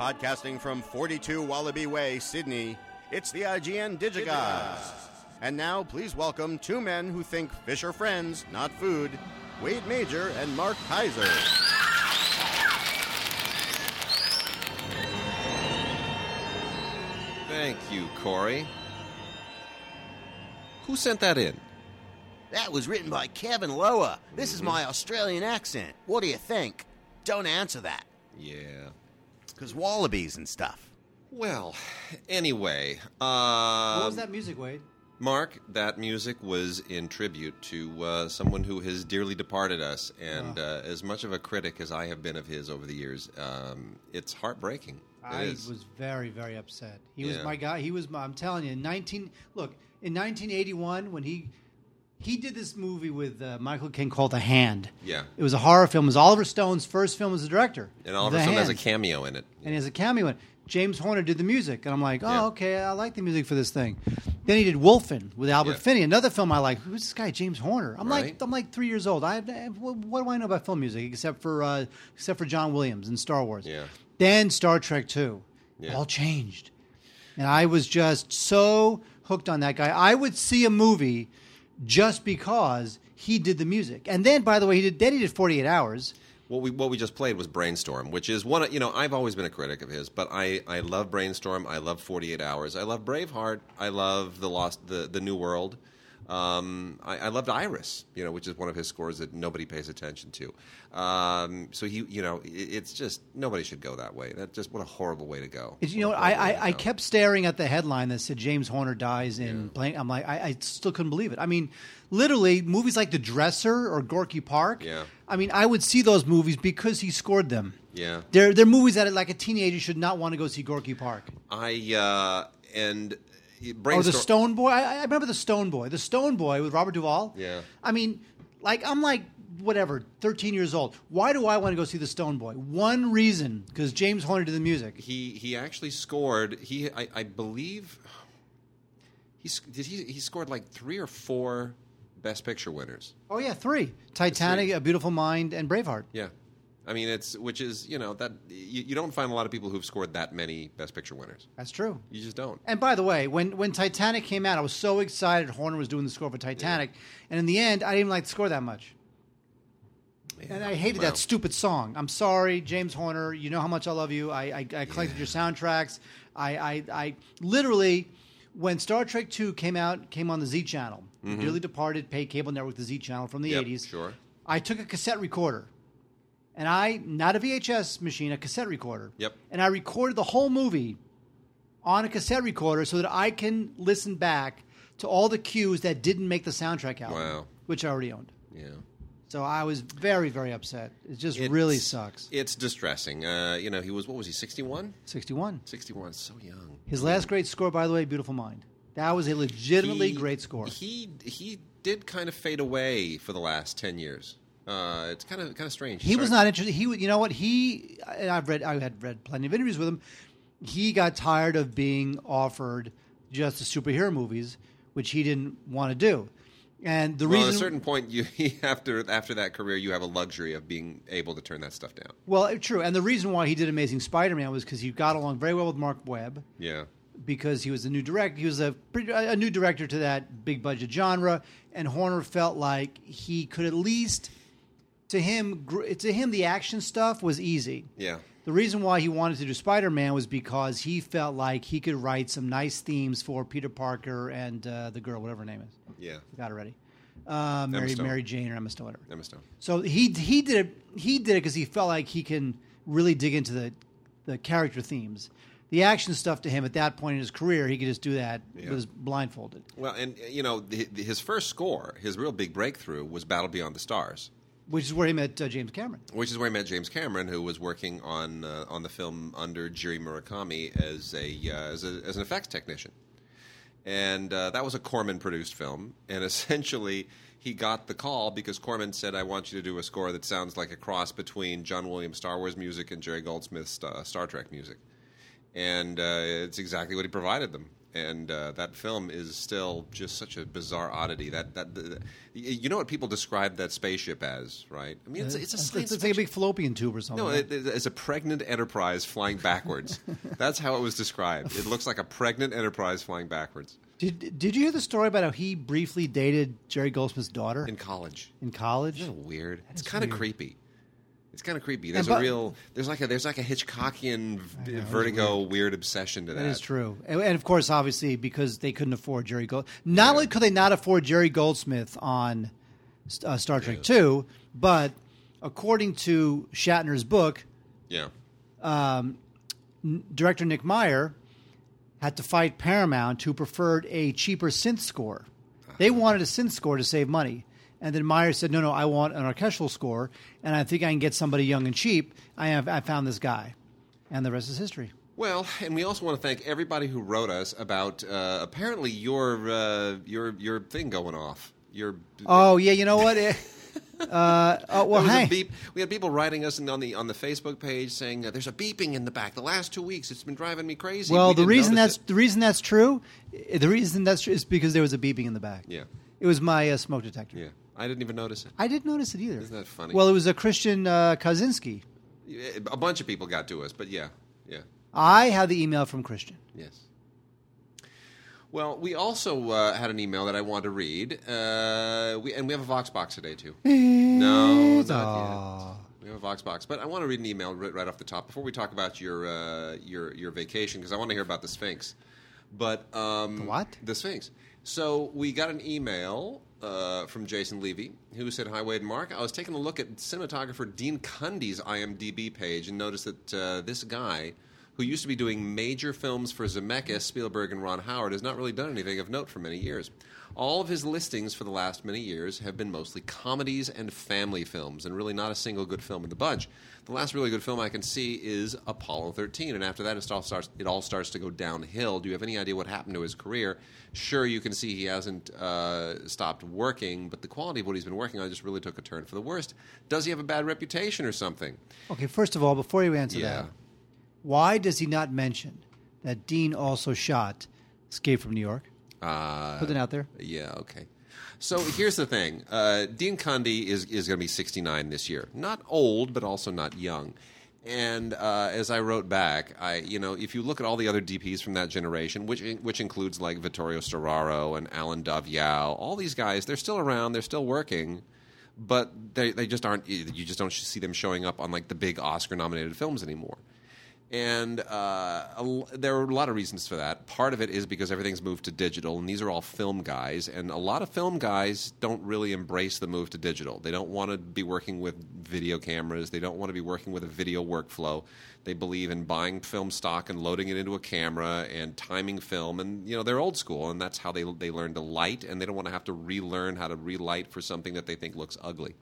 Podcasting from 42 Wallaby Way, Sydney, it's the IGN Digiguys. And now, please welcome two men who think fish are friends, not food Wade Major and Mark Kaiser. Thank you, Corey. Who sent that in? That was written by Kevin Lower. This is mm-hmm. my Australian accent. What do you think? Don't answer that. Yeah. Because wallabies and stuff. Well, anyway, uh, What was that music, Wade? Mark, that music was in tribute to uh, someone who has dearly departed us, and uh, as much of a critic as I have been of his over the years, um, it's heartbreaking. It I is. was very, very upset. He was my guy. He was my. I'm telling you, in 19. Look, in 1981, when he he did this movie with uh, Michael Caine called The Hand. Yeah. It was a horror film. It was Oliver Stone's first film as a director. and Oliver The Stone has a Hand. cameo in it. and he has a cameo in. it. James Horner did the music, and I'm like, oh, Yeah. okay, I like the music for this thing. Then he did Wolfen with Albert Yeah. Finney, another film I like. Who's this guy, James Horner? I'm Right. like, I'm like three years old. I, I what, what do I know about film music except for uh, except for John Williams and Star Wars? Yeah. Then Star Trek Two, Yeah. all changed, and I was just so hooked on that guy. I would see a movie just because he did the music, and then by the way, he did then he did 48 Hours. What we what we just played was Brainstorm, which is one. Of, you know, I've always been a critic of his, but I, I love Brainstorm. I love Forty Eight Hours. I love Braveheart. I love the Lost the the New World. Um, I, I loved Iris, you know, which is one of his scores that nobody pays attention to. Um, so he, you know, it, it's just nobody should go that way. That's just what a horrible way to go. It's- You know, What I, I, I kept staring at the headline that said James Horner dies in playing. I'm like, I, I still couldn't believe it. I mean, literally, movies like The Dresser or Gorky Park. Yeah. I mean, I would see those movies because he scored them. Yeah. They're they're movies that like a teenager should not want to go see Gorky Park. I uh, and Or oh, Brainstorm. the Stone Boy. I, I remember the Stone Boy. The Stone Boy with Robert Duvall. Yeah. I mean, like I'm like whatever, 13 years old. Why do I want to go see the Stone Boy? One reason, because James Horner did the music. he he actually scored. He I, I believe he did he he scored like three or four Best Picture winners. Oh yeah, three: Titanic, Three. A Beautiful Mind, and Braveheart. Yeah, I mean it's which is you know that you, you don't find a lot of people who've scored that many Best Picture winners. That's true. You just don't. And by the way, when when Titanic came out, I was so excited Horner was doing the score for Titanic, and in the end, I didn't even like the score that much. And I hated that stupid song. I'm sorry, James Horner. You know how much I love you. I, I, I collected your soundtracks. I, I, I literally, when Star Trek Two came out, came on the Z channel, dearly departed pay cable network, the Z channel from the Mm-hmm. Yep, 80s. sure. I took a cassette recorder, and I not a VHS machine, a cassette recorder. Yep. And I recorded the whole movie on a cassette recorder so that I can listen back to all the cues that didn't make the soundtrack album, Wow. which I already owned. Yeah. So I was very, very upset. It just It's- really sucks. It's distressing. Uh, you know, he was what was he? 61? 61. 61, so young. His last great score, by the way, Beautiful Mind. That was a legitimately He- great score. He he did kind of fade away for the last 10 years. Uh, it's kind of kind of strange. He was not interested. He, you know what? He, and I've read, I had read plenty of interviews with him. He got tired of being offered just the superhero movies, which he didn't want to do. And the Well, reason, at a certain point, you after after that career, you have a luxury of being able to turn that stuff down. well, uh, true. And the reason why he did Amazing Spider-Man was because he got along very well with Mark Webb. Yeah, because he was a new director. He was a pretty- a new director to that big budget genre, and Horner felt like he could at least, to him, gr- to him, the action stuff was easy. yeah, The reason why he wanted to do Spider Man was because he felt like he could write some nice themes for Peter Parker and uh, the girl, whatever her name is. yeah. Got it ready. Uh, Mary, Stone. Mary Jane or Emma Stone, whatever. Emma Stone. So he he did it. He did it because he felt like he can really dig into the the character themes. The action stuff to him at that point in his career, he could just do that. Yeah. Was blindfolded. Well, and you know, the, the- his first score, his real big breakthrough, was Battle Beyond the Stars, which is where he met uh, James Cameron. which is where he met James Cameron, who was working on uh, on the film under Jimmy Murakami as a, uh, as a as an effects technician, and uh, that was a Corman produced film, and essentially. He got the call because Corman said, "I want you to do a score that sounds like a cross between John Williams' Star Wars music and Jerry Goldsmith's uh, Star Trek music." and uh, it's exactly what he provided them. And uh, that film is still just such a bizarre oddity. That that the, you know what people describe that spaceship as, right? I mean, it's, it's a It's, science it's like a big fallopian tube or something. no, it, it's a pregnant enterprise flying backwards. That's how it was described. It looks like a pregnant enterprise flying backwards did Did you hear the story about how he briefly dated Jerry Goldsmith's daughter in college. in college? Weird? It's That's kind of creepy. It's kind of creepy. There's but- a real there's like a there's like a Hitchcockian v- vertigo weird. obsession to that. That is true, and, and of course, obviously, because they couldn't afford Jerry Gold. Not only could they not afford Jerry Goldsmith on uh, Star Trek Two, but according to Shatner's book, Yeah. director Nick Meyer had to fight Paramount, who preferred a cheaper synth score. They wanted a synth score to save money. And then Meyer said, "No, no, I want an orchestral score, and I think I can get somebody young and cheap. I have, I found this guy, and the rest is history." Well, and we also want to thank everybody who wrote us about uh, apparently your uh, your your thing going off. Your Oh yeah, you know what? Uh, oh, well, hey. We had people writing us on the on the Facebook page saying uh, there's a beeping in the back. The last two weeks, it's been driving me crazy. well, We the reason that's the reason that's true, the reason that's true is because there was a beeping in the back. Yeah. it was my uh, smoke detector. Yeah, I didn't even notice it. I didn't notice it either. Isn't that funny? Well, it was a Christian uh, Kaczynski. A bunch of people got to us, but yeah, yeah, I had the email from Christian. yes. Well, we also uh, had an email that I wanted to read. Uh, we, and we have a Vox box today too. No, not yet. We have a Vox box, but I want to read an email right, right off the top before we talk about your uh, your your vacation because I want to hear about the Sphinx. But um, The what? The Sphinx. So we got an email uh, from Jason Levy who said, "Hi Wade and Mark. I was taking a look at cinematographer Dean Cundey's IMDb page and noticed that uh, this guy." Who used to be doing major films for Zemeckis, Spielberg, and Ron Howard has not really done anything of note for many years. All of his listings for the last many years have been mostly comedies and family films, and really not a single good film in the bunch. The last really good film I can see is Apollo 13, and after that, it all starts, it all starts to go downhill. Do you have any idea what happened to his career? Sure, you can see he hasn't uh, stopped working, but the quality of what he's been working on just really took a turn for the worst. Does he have a bad reputation or something? Okay, first of all, before you answer Yeah. that, why does he not mention that Dean also shot Escape from New York? Uh, Put it out there. Yeah, okay. So here's the thing: uh, Dean Cundey is is going to be 69 this year. Not old, but also not young. And uh, as I wrote back, I you know if you look at all the other DPs from that generation, which which includes like Vittorio Storaro and Allen Daviau, all these guys, they're still around, they're still working, but they they just aren't. You just don't see them showing up on like the big Oscar nominated films anymore. And uh, a there are a lot of reasons for that. Part of it is because everything's moved to digital, and these are all film guys. And a lot of film guys don't really embrace the move to digital. They don't want to be working with video cameras. They don't want to be working with a video workflow. They believe in buying film stock and loading it into a camera and timing film. And you know they're old school, and that's how they they learn to light. And they don't want to have to relearn how to relight for something that they think looks ugly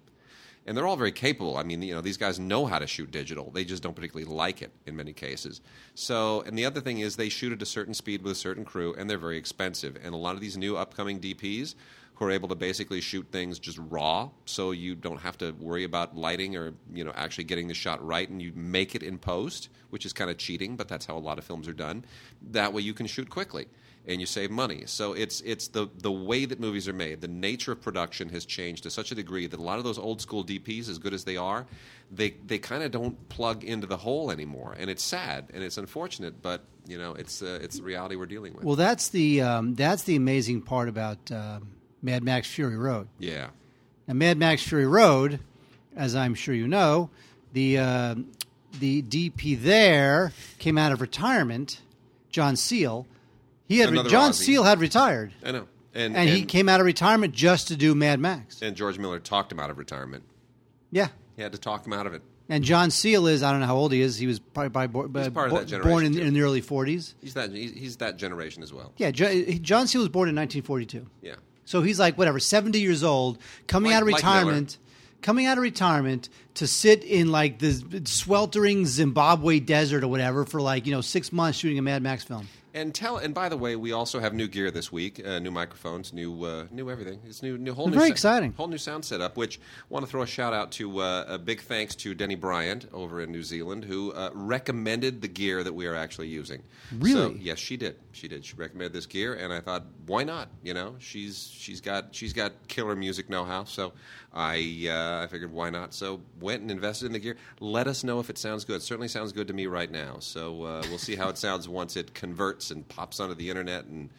and they're all very capable. I mean, you know, these guys know how to shoot digital. They just don't particularly like it in many cases. So, and the other thing is they shoot at a certain speed with a certain crew, and they're very expensive. And a lot of these new upcoming DPs who are able to basically shoot things just raw, so you don't have to worry about lighting or you know actually getting the shot right, and you make it in post, which is kind of cheating, but that's how a lot of films are done. That way, you can shoot quickly and you save money. So it's it's the the way that movies are made. The nature of production has changed to such a degree that a lot of those old school DPs, as good as they are, they they kind of don't plug into the hole anymore, and it's sad and it's unfortunate, but you know it's uh, it's the reality we're dealing with. Well, that's the um, that's the amazing part about um Mad Max Fury Road. yeah, Now, Mad Max Fury Road, as I'm sure you know, the uh, the DP there came out of retirement. John Seale, he had Another John Aussie. Seale had retired, I know, and and, he came out of retirement just to do Mad Max. and George Miller talked him out of retirement. Yeah. He had to talk him out of it. And John Seale is I don't know how old he is. He was probably, bo- He's part of that generation, born in, too. in the early 40s. He's that he's, he's that generation as well. Yeah, Jo- John Seale was born in 1942. Yeah. So he's like whatever, 70 years old, coming Like- out of like Miller. retirement, coming out of retirement to sit in like the sweltering Zimbabwe desert or whatever for like you know six months shooting a Mad Max film. And tell and by the way, we also have new gear this week, uh, new microphones, new uh, new everything. It's new, new whole new Very sa- exciting. whole new sound setup. Which I want to throw a shout out to uh, a big thanks to Denny Bryant over in New Zealand, who uh, recommended the gear that we are actually using. Really? So, yes, she did. She did. She recommended this gear, and I thought, why not? You know, she's she's got she's got killer music know how. So I uh, I figured why not? So went and invested in the gear. Let us know if it sounds good. It certainly sounds good to me right now. So uh, we'll see how it sounds once it converts and pops onto the internet and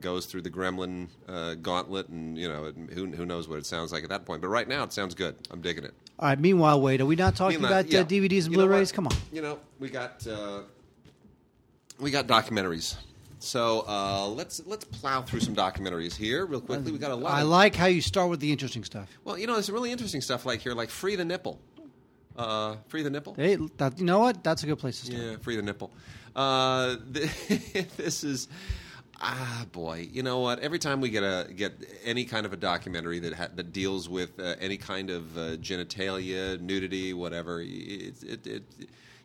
goes through the gremlin uh, gauntlet and you know it, who, who knows what it sounds like at that point but right now it sounds good i'm digging it All right. Meanwhile, Wade, are we not talking Meanwhile, about yeah. uh, DVDs and You Blu-rays? Come on. you know we got uh, we got documentaries so uh, let's let's plow through some documentaries here real quickly we got a lot I of- like how you start with the interesting stuff. well you know there's some really interesting stuff like here like free the nipple uh, free the nipple Hey, that, you know what? That's a good place to start. Yeah, free the nipple. Uh, th- this is ah boy. You know what? Every time we get a get any kind of a documentary that ha- that deals with uh, any kind of uh, genitalia, nudity, whatever, it, it, it,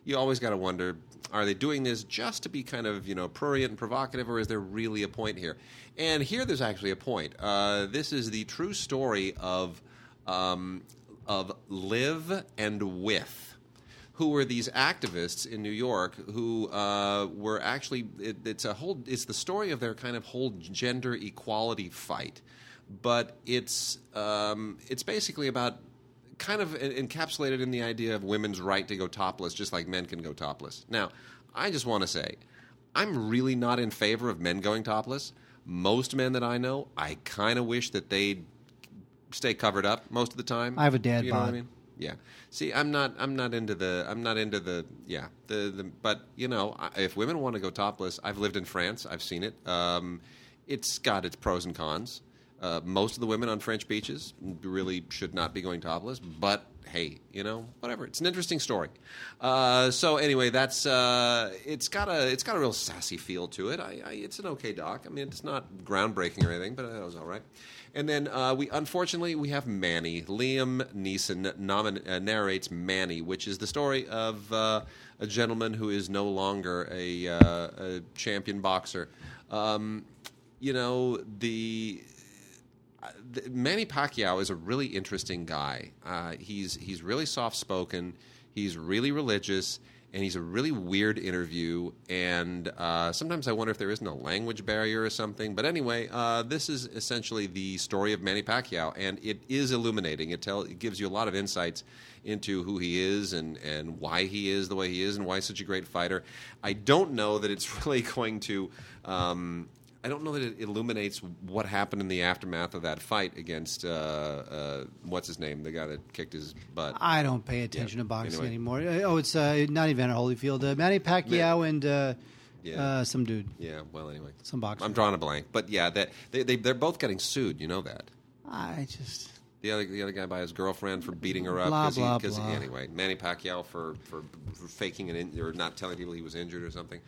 you always got to wonder: Are they doing this just to be kind of you know prurient and provocative, or is there really a point here? And here, there's actually a point. Uh, this is the true story of um, of live and with who were these activists in New York who uh, were actually it, it's a whole it's the story of their kind of whole gender equality fight, but it's um, it's basically about kind of encapsulated in the idea of women's right to go topless, just like men can go topless. Now, I just want to say, I'm really not in favor of men going topless. Most men that I know, I kind of wish that they'd stay covered up most of the time. I have a dad You know what I bod. mean? Yeah. See, I'm not. I'm not into the. I'm not into the. Yeah. The. the but you know, if women want to go topless, I've lived in France. I've seen it. Um, it's got its pros and cons. Uh, most of the women on French beaches really should not be going topless, but hey, you know, whatever. It's an interesting story. Uh, so anyway, that's uh, it's got a it's got a real sassy feel to it. I, I, it's an okay doc. I mean, it's not groundbreaking or anything, but it was all right. And then uh, we unfortunately we have Manny. Liam Neeson nomin- uh, narrates Manny, which is the story of a gentleman who is no longer a, a champion boxer. Um, you know the- Manny Pacquiao is a really interesting guy. Uh, he's he's really soft spoken. He's really religious, and he's a really weird interview. And uh, sometimes I wonder if there isn't a language barrier or something. But anyway, uh, this is essentially the story of Manny Pacquiao, and it is illuminating. It tell it gives you a lot of insights into who he is and and why he is the way he is, and why he's such a great fighter. I don't know that it's really going to. Um, I don't know that it illuminates what happened in the aftermath of that fight against uh, uh, what's his name, the guy that kicked his butt. I don't pay attention Yeah, to boxing anyway. anymore. Uh, Oh, it's uh, not Evander Holyfield. Uh, Manny Pacquiao and uh, Yeah. uh, some dude. yeah, well, anyway, Some boxer. I'm drawing a blank, but yeah, that they, they they're both getting sued. You know that. I just. The other, the other guy by his girlfriend for beating her up. Blah, he- blah, 'cause- blah. Anyway, Manny Pacquiao for, for, for faking an in, or not telling people he was injured or something.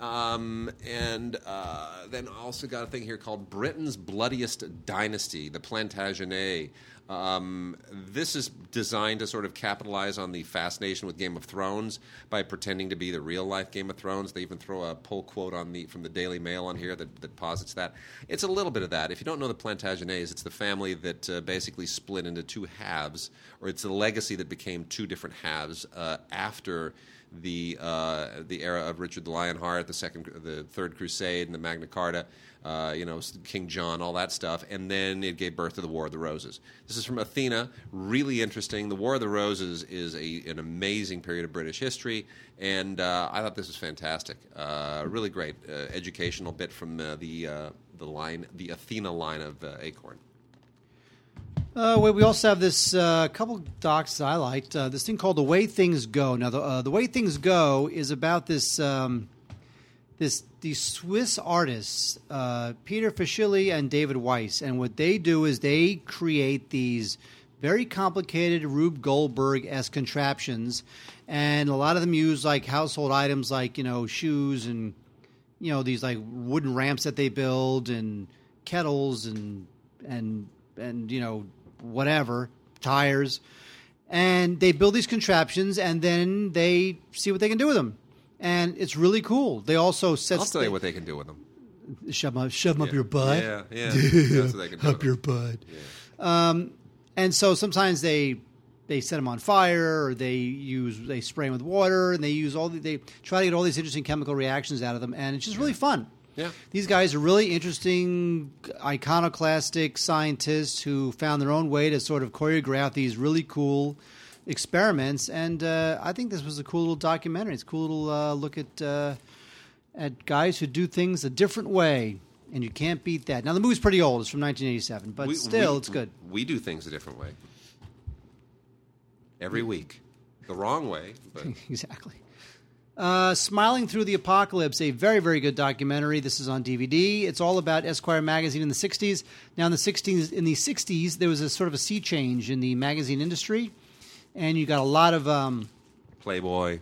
Um, and uh, then also got a thing here called Britain's Bloodiest Dynasty, the Plantagenet. Um, this is designed to sort of capitalize on the fascination with Game of Thrones by pretending to be the real life Game of Thrones. They even throw a pull quote on the from the Daily Mail on here that, that posits that. It's a little bit of that. If you don't know the Plantagenets, it's the family that uh, basically split into two halves, or it's the legacy that became two different halves uh, after the uh, the era of Richard the Lionheart, the second, the Third Crusade, and the Magna Carta. Uh, you know, King John, all that stuff, and then it gave birth to the War of the Roses. This is from Athena, really interesting. The War of the Roses is a, an amazing period of British history, and uh, I thought this was fantastic. Uh, really great uh, educational bit from uh, the the line, the Athena line of Acorn. Uh, we also have this uh, couple docs that I liked. Uh, this thing called "The Way Things Go." Now, the, uh, the Way Things Go is about this um, this these Swiss artists, uh, Peter Fischli and David Weiss, and what they do is they create these very complicated Rube Goldberg esque contraptions, and a lot of them use like household items like you know shoes and you know these like wooden ramps that they build and kettles and and and you know whatever tires and they build these contraptions, and then they see what they can do with them, and it's really cool. They also set I'll tell you what they can do with them. shove 'em up, shove 'em up your butt, Yeah, yeah. That's what they can do. up your them. butt. Um, and so sometimes they they set them on fire, or they use they spray them with water, and they use all the, they try to get all these interesting chemical reactions out of them, and it's just really fun. Yeah. These guys are really interesting, iconoclastic scientists who found their own way to sort of choreograph these really cool experiments. And uh, I think this was a cool little documentary. It's a cool little uh, look at uh, at guys who do things a different way, and you can't beat that. Now the movie's pretty old; it's from 1987, but We- still, we- it's good. We do things a different way. Every week. The wrong way, but exactly. Uh, Smiling Through the Apocalypse, a very, very good documentary. This is on DVD. It's all about Esquire magazine in the 60s. Now, in the 60s, in the 60s, there was a sort of a sea change in the magazine industry, and you got a lot of um, Playboy.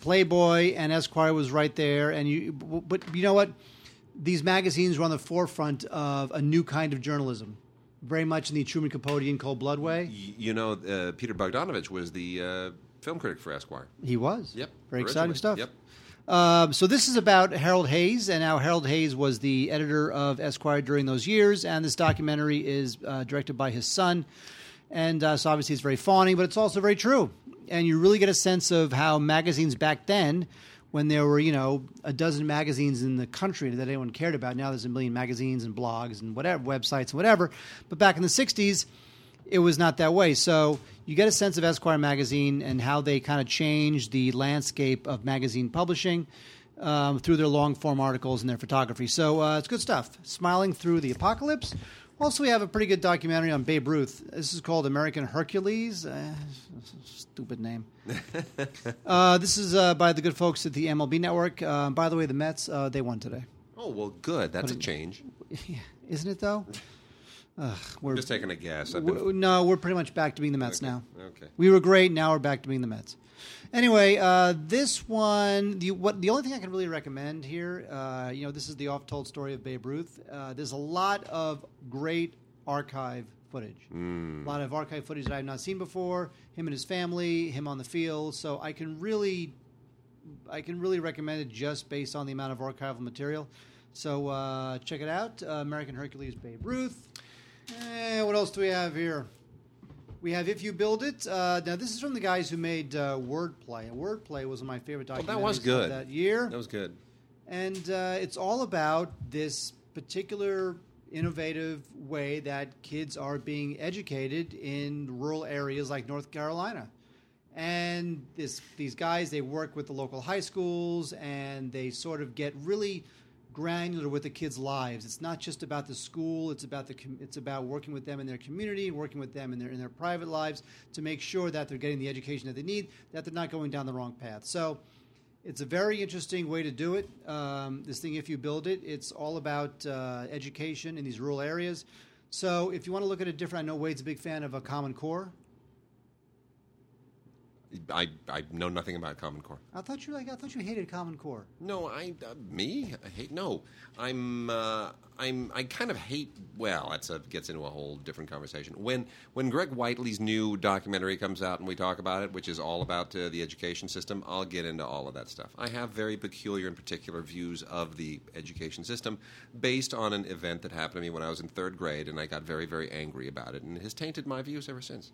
Playboy and Esquire was right there. And you, but you know what? These magazines were on the forefront of a new kind of journalism, very much in the Truman Capote Cold Blood way. You know, uh, Peter Bogdanovich was the uh, film critic for Esquire. He was. Yep. Very exciting stuff. Yep. Um, so this is about Harold Hayes, and now Harold Hayes was the editor of Esquire during those years, and this documentary is uh, directed by his son, and uh, so obviously it's very fawning, but it's also very true, and you really get a sense of how magazines back then, when there were you know a dozen magazines in the country that anyone cared about, now there's a million magazines and blogs and whatever websites and whatever, but back in the '60s it was not that way. So you get a sense of Esquire magazine and how they kind of changed the landscape of magazine publishing um, through their long form articles and their photography. So uh, it's good stuff. Smiling through the apocalypse. Also, we have a pretty good documentary on Babe Ruth. This is called American Hercules. Uh, stupid name. uh, this is uh, by the good folks at the MLB Network. Uh, by the way, the Mets uh, they won today. Oh, well, good. That's a change. Isn't it though? Ugh, we're I'm just taking a guess. I've been, no, we're pretty much back to being the Mets Okay, now. okay. We were great. Now we're back to being the Mets. Anyway, uh, this one, the, what, the only thing I can really recommend here, uh, you know, this is the oft-told story of Babe Ruth. Uh, there's a lot of great archive footage. Hmm. A lot of archive footage that I've not seen before. Him and his family, him on the field. So I can really, I can really recommend it just based on the amount of archival material. So uh, check it out. Uh, American Hercules, Babe Ruth. Eh, what else do we have here? We have If You Build It. Uh, now, this is from the guys who made uh, Wordplay. And Wordplay was one of my favorite documentaries that was good. that year. that was good. And uh, it's all about this particular innovative way that kids are being educated in rural areas like North Carolina. And this, these guys, they work with the local high schools and they sort of get really granular with the kids' lives. It's not just about the school; it's about the it's about working with them in their community, working with them in their in their private lives to make sure that they're getting the education that they need, that they're not going down the wrong path. So. It's a very interesting way to do it. Um, this thing, if you build it, it's all about uh, education in these rural areas. So, if you want to look at it different, I know Wade's a big fan of a Common Core. I, I know nothing about Common Core. I thought you like I thought you hated Common Core. No, I uh, me I hate no. I'm uh, I'm I kind of hate. Well, that's a, gets into a whole different conversation. When when Greg Whiteley's new documentary comes out and we talk about it, which is all about uh, the education system, I'll get into all of that stuff. I have very peculiar and particular views of the education system based on an event that happened to me when I was in third grade, and I got very very angry about it, and it has tainted my views ever since.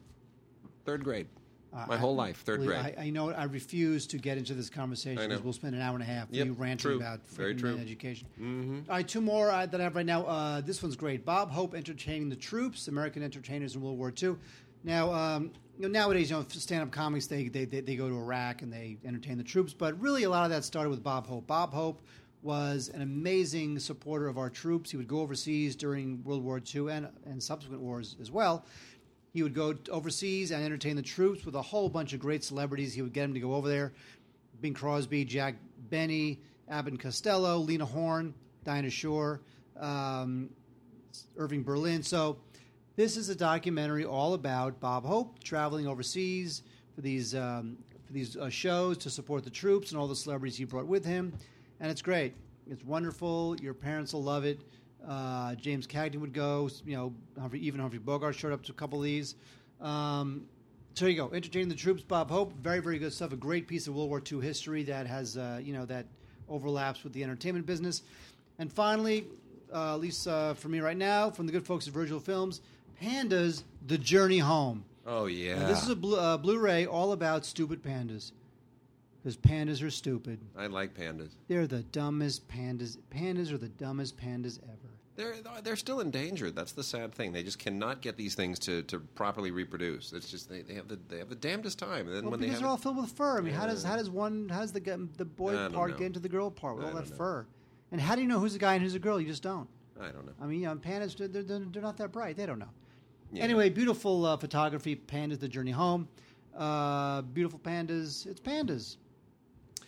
Third grade, my I- whole life, third grade. I, I know I refuse to get into this conversation I know. because we'll spend an hour and a half Yep, you ranting true. about Very true. Mm-hmm. education. All right, two more uh, that I have right now. Uh, this one's great. Bob Hope entertaining the troops, American entertainers in World War II. Now, um, you know, nowadays, you know, stand-up comics they, they they they go to Iraq and they entertain the troops, but really a lot of that started with Bob Hope. Bob Hope was an amazing supporter of our troops. He would go overseas during World War II and and subsequent wars as well. He would go overseas and entertain the troops with a whole bunch of great celebrities. He would get them to go over there. Bing Crosby, Jack Benny, Abbott and Costello, Lena Horne, Dinah Shore, um, Irving Berlin. So this is a documentary all about Bob Hope traveling overseas for these um, for these uh, shows to support the troops and all the celebrities he brought with him, and it's great. It's wonderful. Your parents will love it. Uh, James Cagney would go. You know, Humphrey, even Humphrey Bogart showed up to a couple of these. Um, So there you go. Entertaining the Troops, Bob Hope. Very, very good stuff. A great piece of World War II history that has, uh, you know, that overlaps with the entertainment business. And finally, uh, at least uh, for me right now, from the good folks at Virgil Films, Pandas: The Journey Home. Oh yeah. Now, this is a blu- uh, Blu-ray all about stupid pandas. Because pandas are stupid. I like pandas. They're the dumbest pandas. Pandas are the dumbest pandas ever. They're they're still endangered. That's the sad thing. They just cannot get these things to, to properly reproduce. It's just they, they have the they have the damnedest time. And then Well, when they because they're all filled with fur. I mean, how does how does one how does the the boy part know. get into the girl part with I all that know. fur? And how do you know who's a guy and who's a girl? You just don't. I don't know. I mean, you know, pandas they're, they're, they're not that bright. They don't know. Yeah. Anyway, beautiful uh, photography. Pandas: The Journey Home. Uh, beautiful pandas. It's pandas.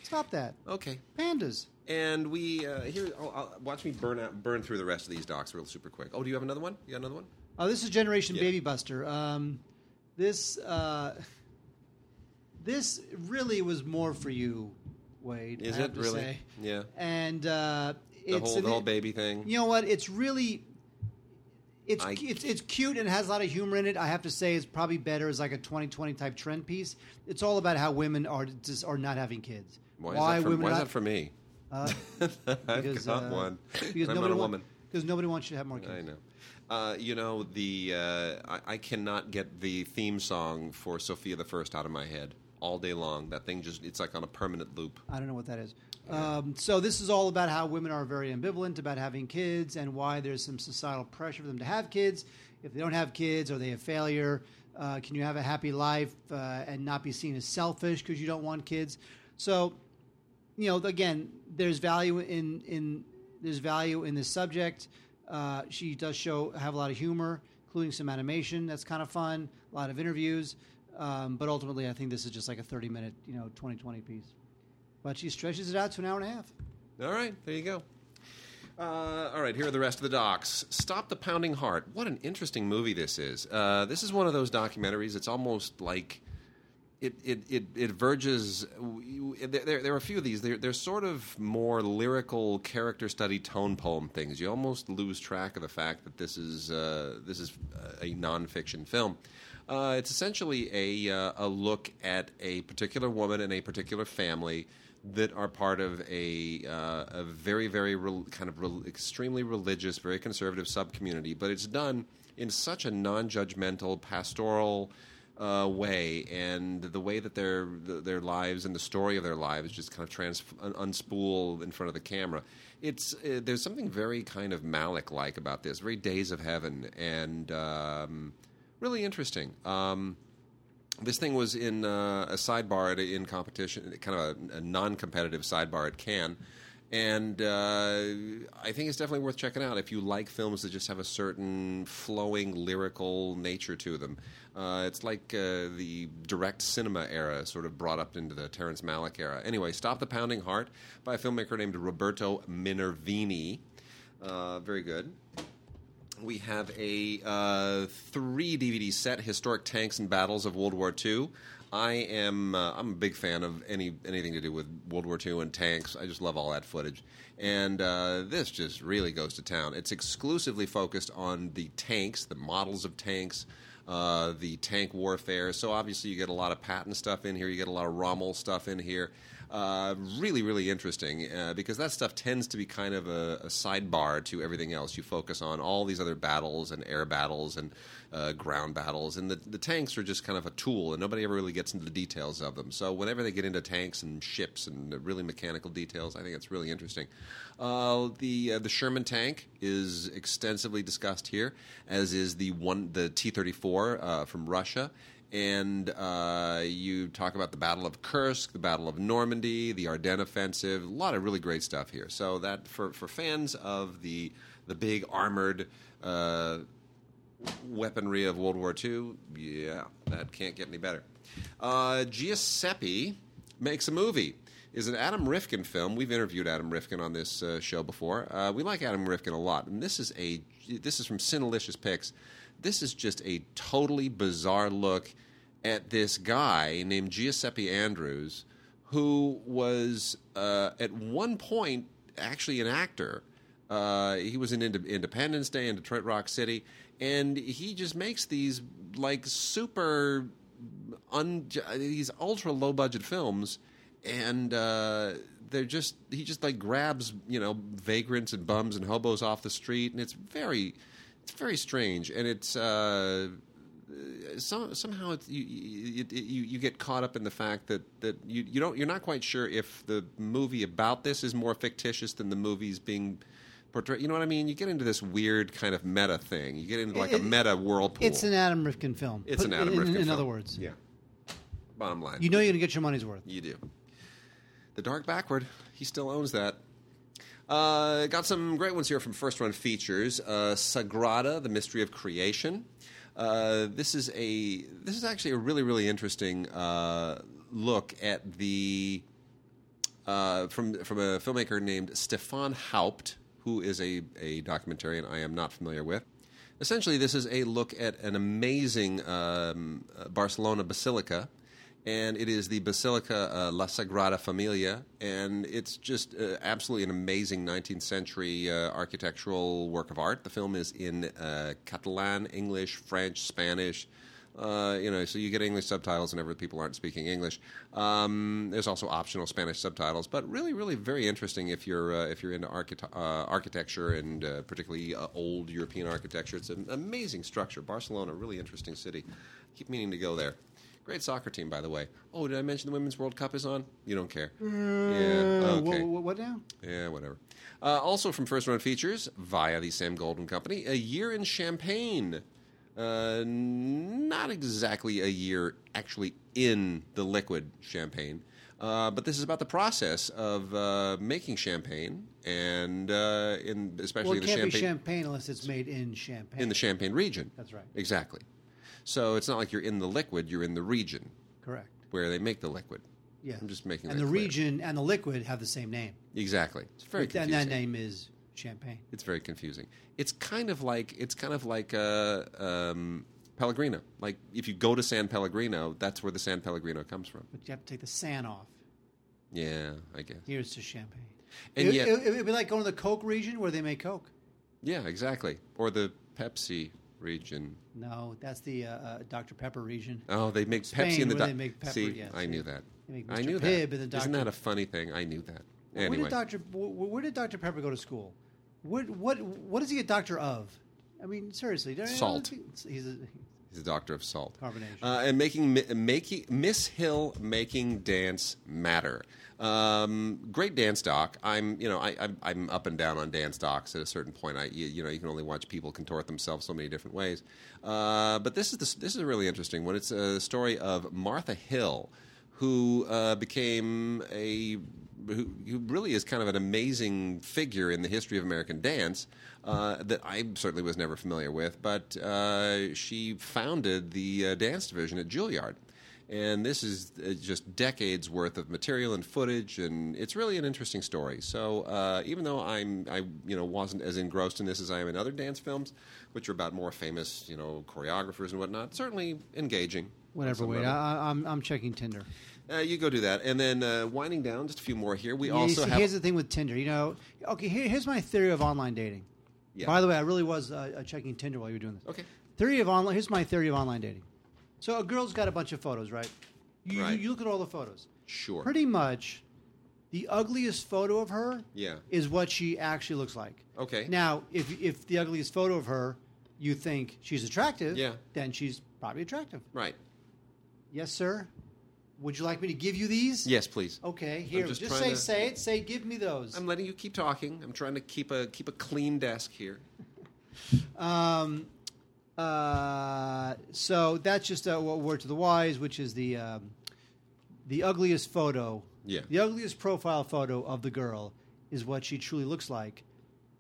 Stop that. Okay. Pandas. And we uh, here. I'll, I'll, watch me burn out, burn through the rest of these docs real super quick. Oh, do you have another one? You got another one? Oh, this is Generation Yeah. Baby Buster. Um, this uh, this really was more for you, Wade. Is I it to really? say. Yeah. And uh, The it's whole the whole baby thing. You know what? It's really. It's, I- it's it's cute and has a lot of humor in it. I have to say, it's probably better as like a 2020 type trend piece. It's all about how women are just are not having kids. Why, is that for, women why are is that for me? Uh, I've because, got uh, one. because I'm nobody not a woman. Because nobody wants you to have more kids. I know. Uh, you know the uh, I, I cannot get the theme song for Sofia the First out of my head all day long. That thing just it's like on a permanent loop. I don't know what that is. Um, so this is all about how women are very ambivalent about having kids and why there's some societal pressure for them to have kids. If they don't have kids, are they a failure? Uh, can you have a happy life uh, and not be seen as selfish because you don't want kids? So, you know, again, there's value in in there's value in this subject. Uh, she does show have a lot of humor, including some animation that's kind of fun, a lot of interviews. Um, but ultimately, I think this is just like a 30 minute, you know, 2020 piece. But she stretches it out to an hour and a half. All right, there you go. Uh, all right, here are the rest of the docs. Stop the Pounding Heart. What an interesting movie this is. Uh, this is one of those documentaries. It's almost like it it it, it verges. There, there, are a few of these. They're, they're sort of more lyrical character study tone poem things. You almost lose track of the fact that this is uh, this is a nonfiction film. Uh, it's essentially a uh, a look at a particular woman and a particular family that are part of a uh, a very very rel- kind of rel- extremely religious, very conservative sub community. But it's done in such a non-judgmental, pastoral uh, way, and the way that their their lives and the story of their lives just kind of trans unspool in front of the camera. It's uh, there's something very kind of Malick like about this, very Days of Heaven, and um, really interesting. Um, this thing was in uh, a sidebar at, in competition, kind of a, a non-competitive sidebar at Cannes, and uh, I think it's definitely worth checking out if you like films that just have a certain flowing lyrical nature to them. Uh, it's like uh, the direct cinema era, sort of brought up into the Terrence Malick era. Anyway, "Stop the Pounding Heart" by a filmmaker named Roberto Minervini. Uh, very good we have a uh, three DVD set: historic tanks and battles of World War II. I am uh, I'm a big fan of any anything to do with World War II and tanks. I just love all that footage, and uh, this just really goes to town. It's exclusively focused on the tanks, the models of tanks. Uh, the tank warfare. So obviously, you get a lot of Patton stuff in here. You get a lot of Rommel stuff in here. Uh, really, really interesting uh, because that stuff tends to be kind of a, a sidebar to everything else. You focus on all these other battles and air battles and uh, ground battles, and the, the tanks are just kind of a tool, and nobody ever really gets into the details of them. So whenever they get into tanks and ships and really mechanical details, I think it's really interesting. Uh, the uh, the Sherman tank is extensively discussed here, as is the one the T thirty four from Russia and uh, you talk about the Battle of Kursk, the Battle of Normandy, the Ardennes Offensive. A lot of really great stuff here. So that for for fans of the the big armored uh, weaponry of World War II, yeah, that can't get any better. Uh, Giuseppe makes a movie. Is an Adam Rifkin film. We've interviewed Adam Rifkin on this uh, show before. Uh, we like Adam Rifkin a lot, and this is a this is from Cinelicious Pics. This is just a totally bizarre look at this guy named Giuseppe Andrews, who was uh, at one point actually an actor. Uh, he was in Inde- Independence Day in Detroit Rock City, and he just makes these like super un, these ultra low budget films, and uh, they're just he just like grabs you know vagrants and bums and hobos off the street, and it's very it's very strange, and it's. Uh, some, somehow it's, you, you, you you get caught up in the fact that, that you, you don't you're not quite sure if the movie about this is more fictitious than the movies being portrayed. You know what I mean? You get into this weird kind of meta thing. You get into like a meta whirlpool. It's an Adam Rifkin film. It's Put- an Adam in, Rifkin In, film. other words, yeah. Bottom line, you know you're gonna get your money's worth. you do. The Dark Backward, he still owns that. Uh, got some great ones here from First Run Features. Uh, Sagrada, The Mystery of Creation. Uh, this is a this is actually a really really interesting uh, look at the uh, from from a filmmaker named Stefan Haupt, who is a, a documentarian I am not familiar with. Essentially, this is a look at an amazing um, uh, Barcelona basilica, and it is the Basilica uh, La Sagrada Familia, and it's just uh, absolutely an amazing 19th century uh, architectural work of art. The film is in uh, Catalan, English, French, Spanish. Uh, you know, so you get English subtitles whenever people aren't speaking English. Um, there's also optional Spanish subtitles, but really, really very interesting if you're uh, if you're into archite- architecture and particularly old European architecture. It's an amazing structure. Barcelona, really interesting city. Keep meaning to go there. Great soccer team, by the way. Oh, did I mention the Women's World Cup is on? You don't care. yeah. Uh, Okay. what, what now? Yeah, whatever. Uh, also from First Run Features, via the Sam Golden Company, A Year in Champagne. Uh, not exactly a year actually in the liquid champagne, uh, but this is about the process of uh, making champagne, and uh, in especially Well, it the can't be champagne champagne unless it's made in Champagne. in the Champagne region. That's right. Exactly. So it's not like you're in the liquid; you're in the region Correct. where they make the liquid. Yeah. I'm just making And that the clear. region and the liquid have the same name. Exactly. It's very and confusing. that name is Champagne. It's very confusing. It's kind of like it's kind of like uh, um, Pellegrino. Like if you go to San Pellegrino, that's where the San Pellegrino comes from. But you have to take the San off. Yeah, I guess. Here's to Champagne. And it, yet, it, would be like going to the Coke region where they make Coke. yeah, exactly. Or the Pepsi region. No, that's the uh, uh, Dr. Pepper region. Oh, they make Spain, Pepsi in the. where make pepper, See, yes, I knew that. I knew Pibb that. Isn't that a funny thing? I knew that. Where Anyway, did Dr. Where, where did Dr. Pepper go to school? What what what is he a doctor of? I mean, seriously, Salt. He's a he's a doctor of salt. Carbonation. Uh, and making making Miss Hill making dance matter. Um, great dance doc. I'm you know I, I'm, I'm up and down on dance docs. At a certain point, I you, you know you can only watch people contort themselves so many different ways. Uh, but this is the, this is a really interesting one. It's a story of Martha Hill, who uh, became a who, who really is kind of an amazing figure in the history of American dance uh, that I certainly was never familiar with. But uh, she founded the uh, dance division at Juilliard. And this is uh, just decades worth of material and footage, and it's really an interesting story. So uh, even though I'm, I you know wasn't as engrossed in this as I am in other dance films, which are about more famous you know choreographers and whatnot, certainly engaging. Whatever. Wait. I, I'm I'm checking Tinder. Uh, you go do that, and then uh, winding down, just a few more here. We Yeah, also see, have here's the thing with Tinder. You know, okay, here, here's my theory of online dating. Yeah. By the way, I really was uh, uh, checking Tinder while you were doing this. Okay. Theory of online. Here's my theory of online dating. So a girl's got a bunch of photos, right? You, Right. you look at all the photos. Sure. Pretty much, the ugliest photo of her Yeah. is what she actually looks like. Okay. Now, if if the ugliest photo of her you think she's attractive, Yeah. then she's probably attractive. Right. Yes, sir. Would you like me to give you these? Yes, please. Okay. Here, just just, say to- say it. Say, give me those. I'm letting you keep talking. I'm trying to keep a keep a clean desk here. Um, uh, so that's just a word to the wise, which is the um, the ugliest photo. Yeah. The ugliest profile photo of the girl is what she truly looks like.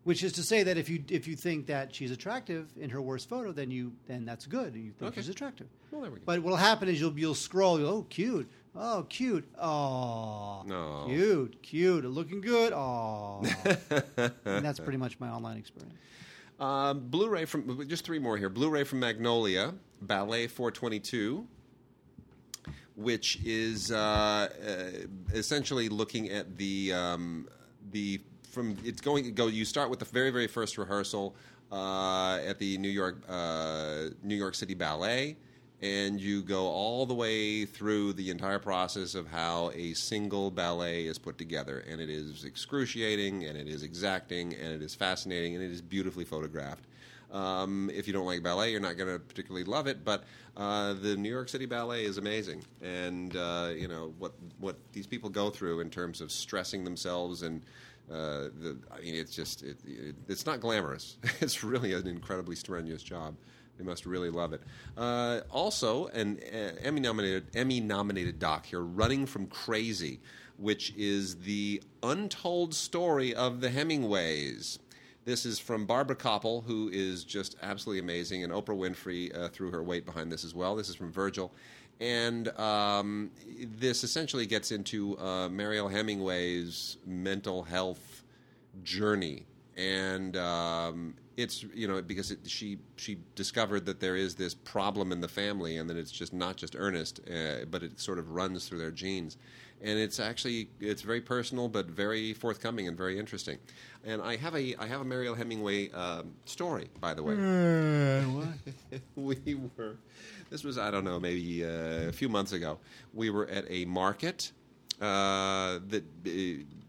Which is to say that if you if you think that she's attractive in her worst photo, then you then that's good. You think Okay. she's attractive. Well, there we go. But what'll happen is you'll you'll scroll. You'll, oh, cute. Oh, cute. Oh, No. cute, cute. Looking good. Oh, and that's pretty much my online experience. Um, Blu-ray from just three more here. Blu-ray from Magnolia, Ballet 422, which is uh, uh, essentially looking at the um, the from it's going to go. You start with the very very first rehearsal uh, at the New York uh, New York City Ballet. and you go all the way through the entire process of how a single ballet is put together. And it is excruciating, and it is exacting, and it is fascinating, and it is beautifully photographed. Um, if you don't like ballet, you're not going to particularly love it. But uh, the New York City Ballet is amazing, and uh, you know what what these people go through in terms of stressing themselves and. Uh, the, I mean, it's just it, it, it's not glamorous. It's really an incredibly strenuous job. They must really love it. Uh, also, an uh, Emmy nominated Emmy nominated doc here, "Running from Crazy," which is the untold story of the Hemingways. This is from Barbara Kopple, who is just absolutely amazing, and Oprah Winfrey uh, threw her weight behind this as well. This is from Virgil. And um, this essentially gets into uh, Mariel Hemingway's mental health journey. And um, it's, you know, because it, she, she discovered that there is this problem in the family and that it's just not just Ernest, uh, but it sort of runs through their genes and it's actually it's very personal but very forthcoming and very interesting. And I have a I have a Mariel Hemingway um, story, by the way. we were this was I don't know maybe uh, a few months ago. We were at a market uh, that uh,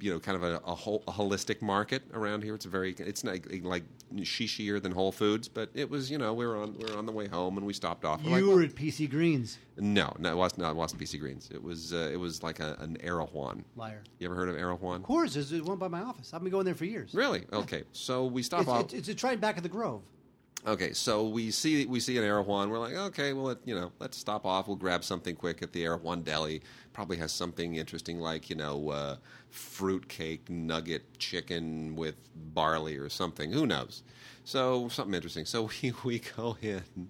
you know, kind of a, a, whole, a, holistic market around here. It's very, it's not like shishier than Whole Foods, but it was, you know, we were on we were on the way home and we stopped off. You like, were at PC Greens. No, no, it wasn't. No, it wasn't PC Greens. It was uh, it was like a, an Erewhon. Liar. You ever heard of Erewhon? Of course, there's one by my office. I've been going there for years. Really? Okay, so we stop it's, off. It's, it's, right back at the Grove. Okay, so we see we see an Erewhon. We're like, okay, well, let, you know, let's stop off. We'll grab something quick at the Erewhon Deli. Probably has something interesting like you know, uh, fruitcake nugget chicken with barley or something. Who knows? So something interesting. So we we go in,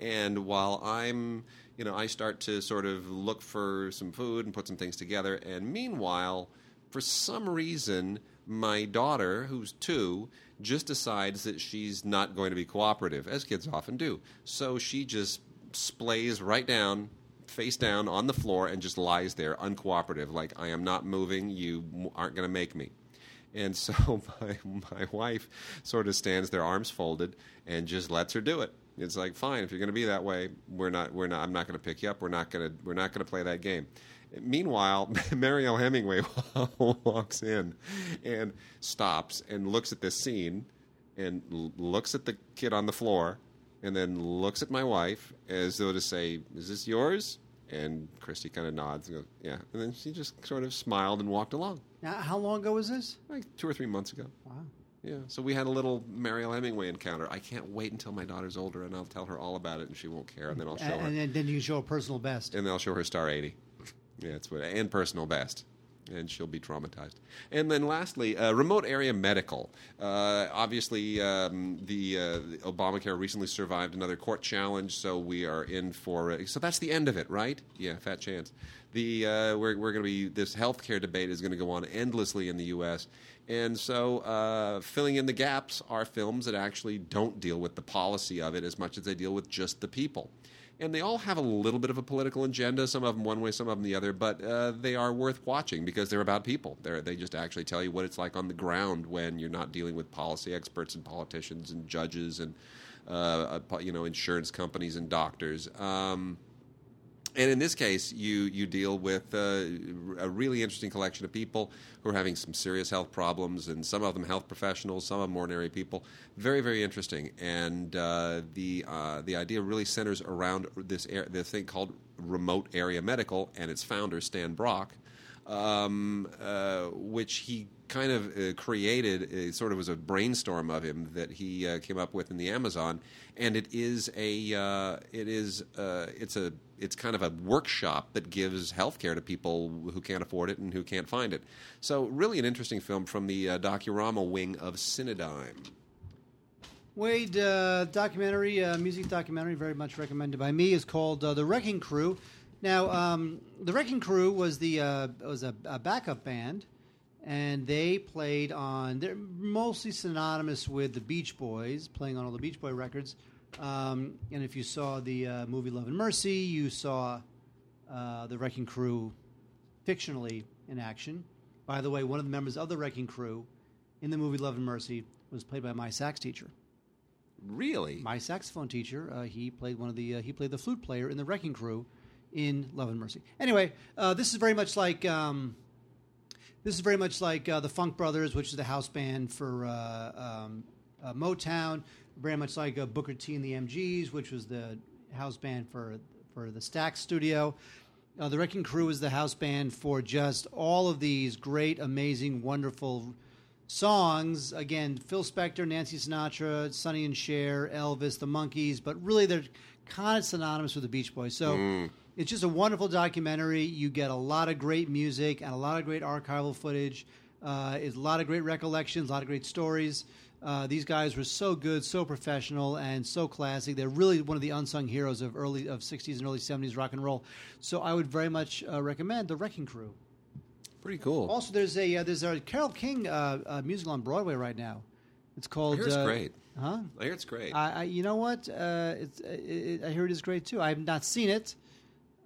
and while I'm you know, I start to sort of look for some food and put some things together. And meanwhile, for some reason, my daughter, who's two, just decides that she's not going to be cooperative, as kids often do. So she just splays right down, face down on the floor, and just lies there, uncooperative, like, I am not moving, you aren't going to make me. And so my, my wife sort of stands there, arms folded, and just lets her do it. It's like, fine, if you're going to be that way, we're not, we're not, I'm not going to pick you up. We're not going to, we're not going to play that game. Meanwhile, Mariel Hemingway walks in and stops and looks at this scene and l- looks at the kid on the floor and then looks at my wife as though to say, Is this yours? And Christy kind of nods and goes, Yeah. And then she just sort of smiled and walked along. Now, how long ago was this? Like two or three months ago. Wow. Yeah, so we had a little Mariel Hemingway encounter. I can't wait until my daughter's older, and I'll tell her all about it, and she won't care, and then I'll show her. And then you show her personal best. And then I'll show her star eighty. Yeah, it's what and personal best. And she'll be traumatized. And then, lastly, uh, remote area medical. Uh, obviously, um, the, uh, the, Obamacare recently survived another court challenge, so we are in for. So that's the end of it, right? Yeah, fat chance. The uh, we're we're going to be this healthcare debate is going to go on endlessly in the U.S. And so, uh, filling in the gaps are films that actually don't deal with the policy of it as much as they deal with just the people and they all have a little bit of a political agenda. Some of them one way, some of them the other, but uh, they are worth watching because they're about people. They're, they just actually tell you what it's like on the ground when you're not dealing with policy experts and politicians and judges and uh, uh you know insurance companies and doctors. Um, and in this case, you you deal with uh, a really interesting collection of people who are having some serious health problems, and some of them health professionals, some of them ordinary people. Very very interesting, and uh, the uh, the idea really centers around this air, this thing called remote area medical, and its founder Stan Brock, um, uh, which he kind of uh, created it sort of was a brainstorm of him that he uh, came up with in the Amazon, and it is a uh, it is uh, it's a it's kind of a workshop that gives healthcare to people who can't afford it and who can't find it. So really an interesting film from the uh, Docurama wing of Cinedigm. Wade, uh, documentary, music documentary, very much recommended by me, is called The Wrecking Crew. Now, um, the Wrecking Crew was the was a, a backup band and they played on. They're mostly synonymous with the Beach Boys, playing on all the Beach Boy records. Um, and if you saw the uh, movie Love and Mercy, you saw uh, the Wrecking Crew fictionally in action. By the way, one of the members of the Wrecking Crew in the movie Love and Mercy was played by my sax teacher. Really? My saxophone teacher, uh, he played one of the uh, he played the flute player in the Wrecking Crew in Love and Mercy. Anyway, uh, this is very much like um, this is very much like uh, the Funk Brothers, which is the house band for uh, um, uh, Motown. Very much like a Booker T and the MGs, which was the house band for for the Stax Studio. Uh, the Wrecking Crew is the house band for just all of these great, amazing, wonderful songs. Again, Phil Spector, Nancy Sinatra, Sonny and Cher, Elvis, the Monkees, but really they're kind of synonymous with the Beach Boys. So it's just a wonderful documentary. You get a lot of great music and a lot of great archival footage. Uh, it's a lot of great recollections, a lot of great stories. Uh, these guys were so good, so professional, and so classic. They're really one of the unsung heroes of early of '60s and early '70s rock and roll. So I would very much uh, recommend the Wrecking Crew. Pretty cool. Also, there's a uh, there's a Carole King uh, uh, musical on Broadway right now. It's I called. hear it's uh, great. Huh? I hear it's great. I, I you know what? Uh, it's, it, it, I hear it is great too. I have not seen it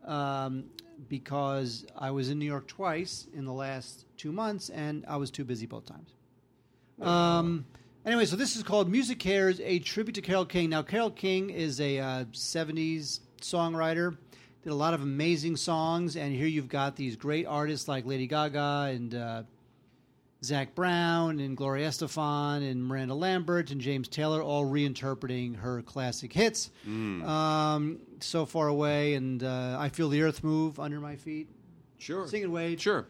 um, because I was in New York twice in the last two months, and I was too busy both times. Um, anyway, so this is called MusiCares, a tribute to Carole King. Now, Carole King is a uh, 70s songwriter, did a lot of amazing songs, and here you've got these great artists like Lady Gaga and uh, Zac Brown and Gloria Estefan and Miranda Lambert and James Taylor all reinterpreting her classic hits. Um, so far away, and uh, I feel the earth move under my feet. sure. Sing it, Wade. Sure.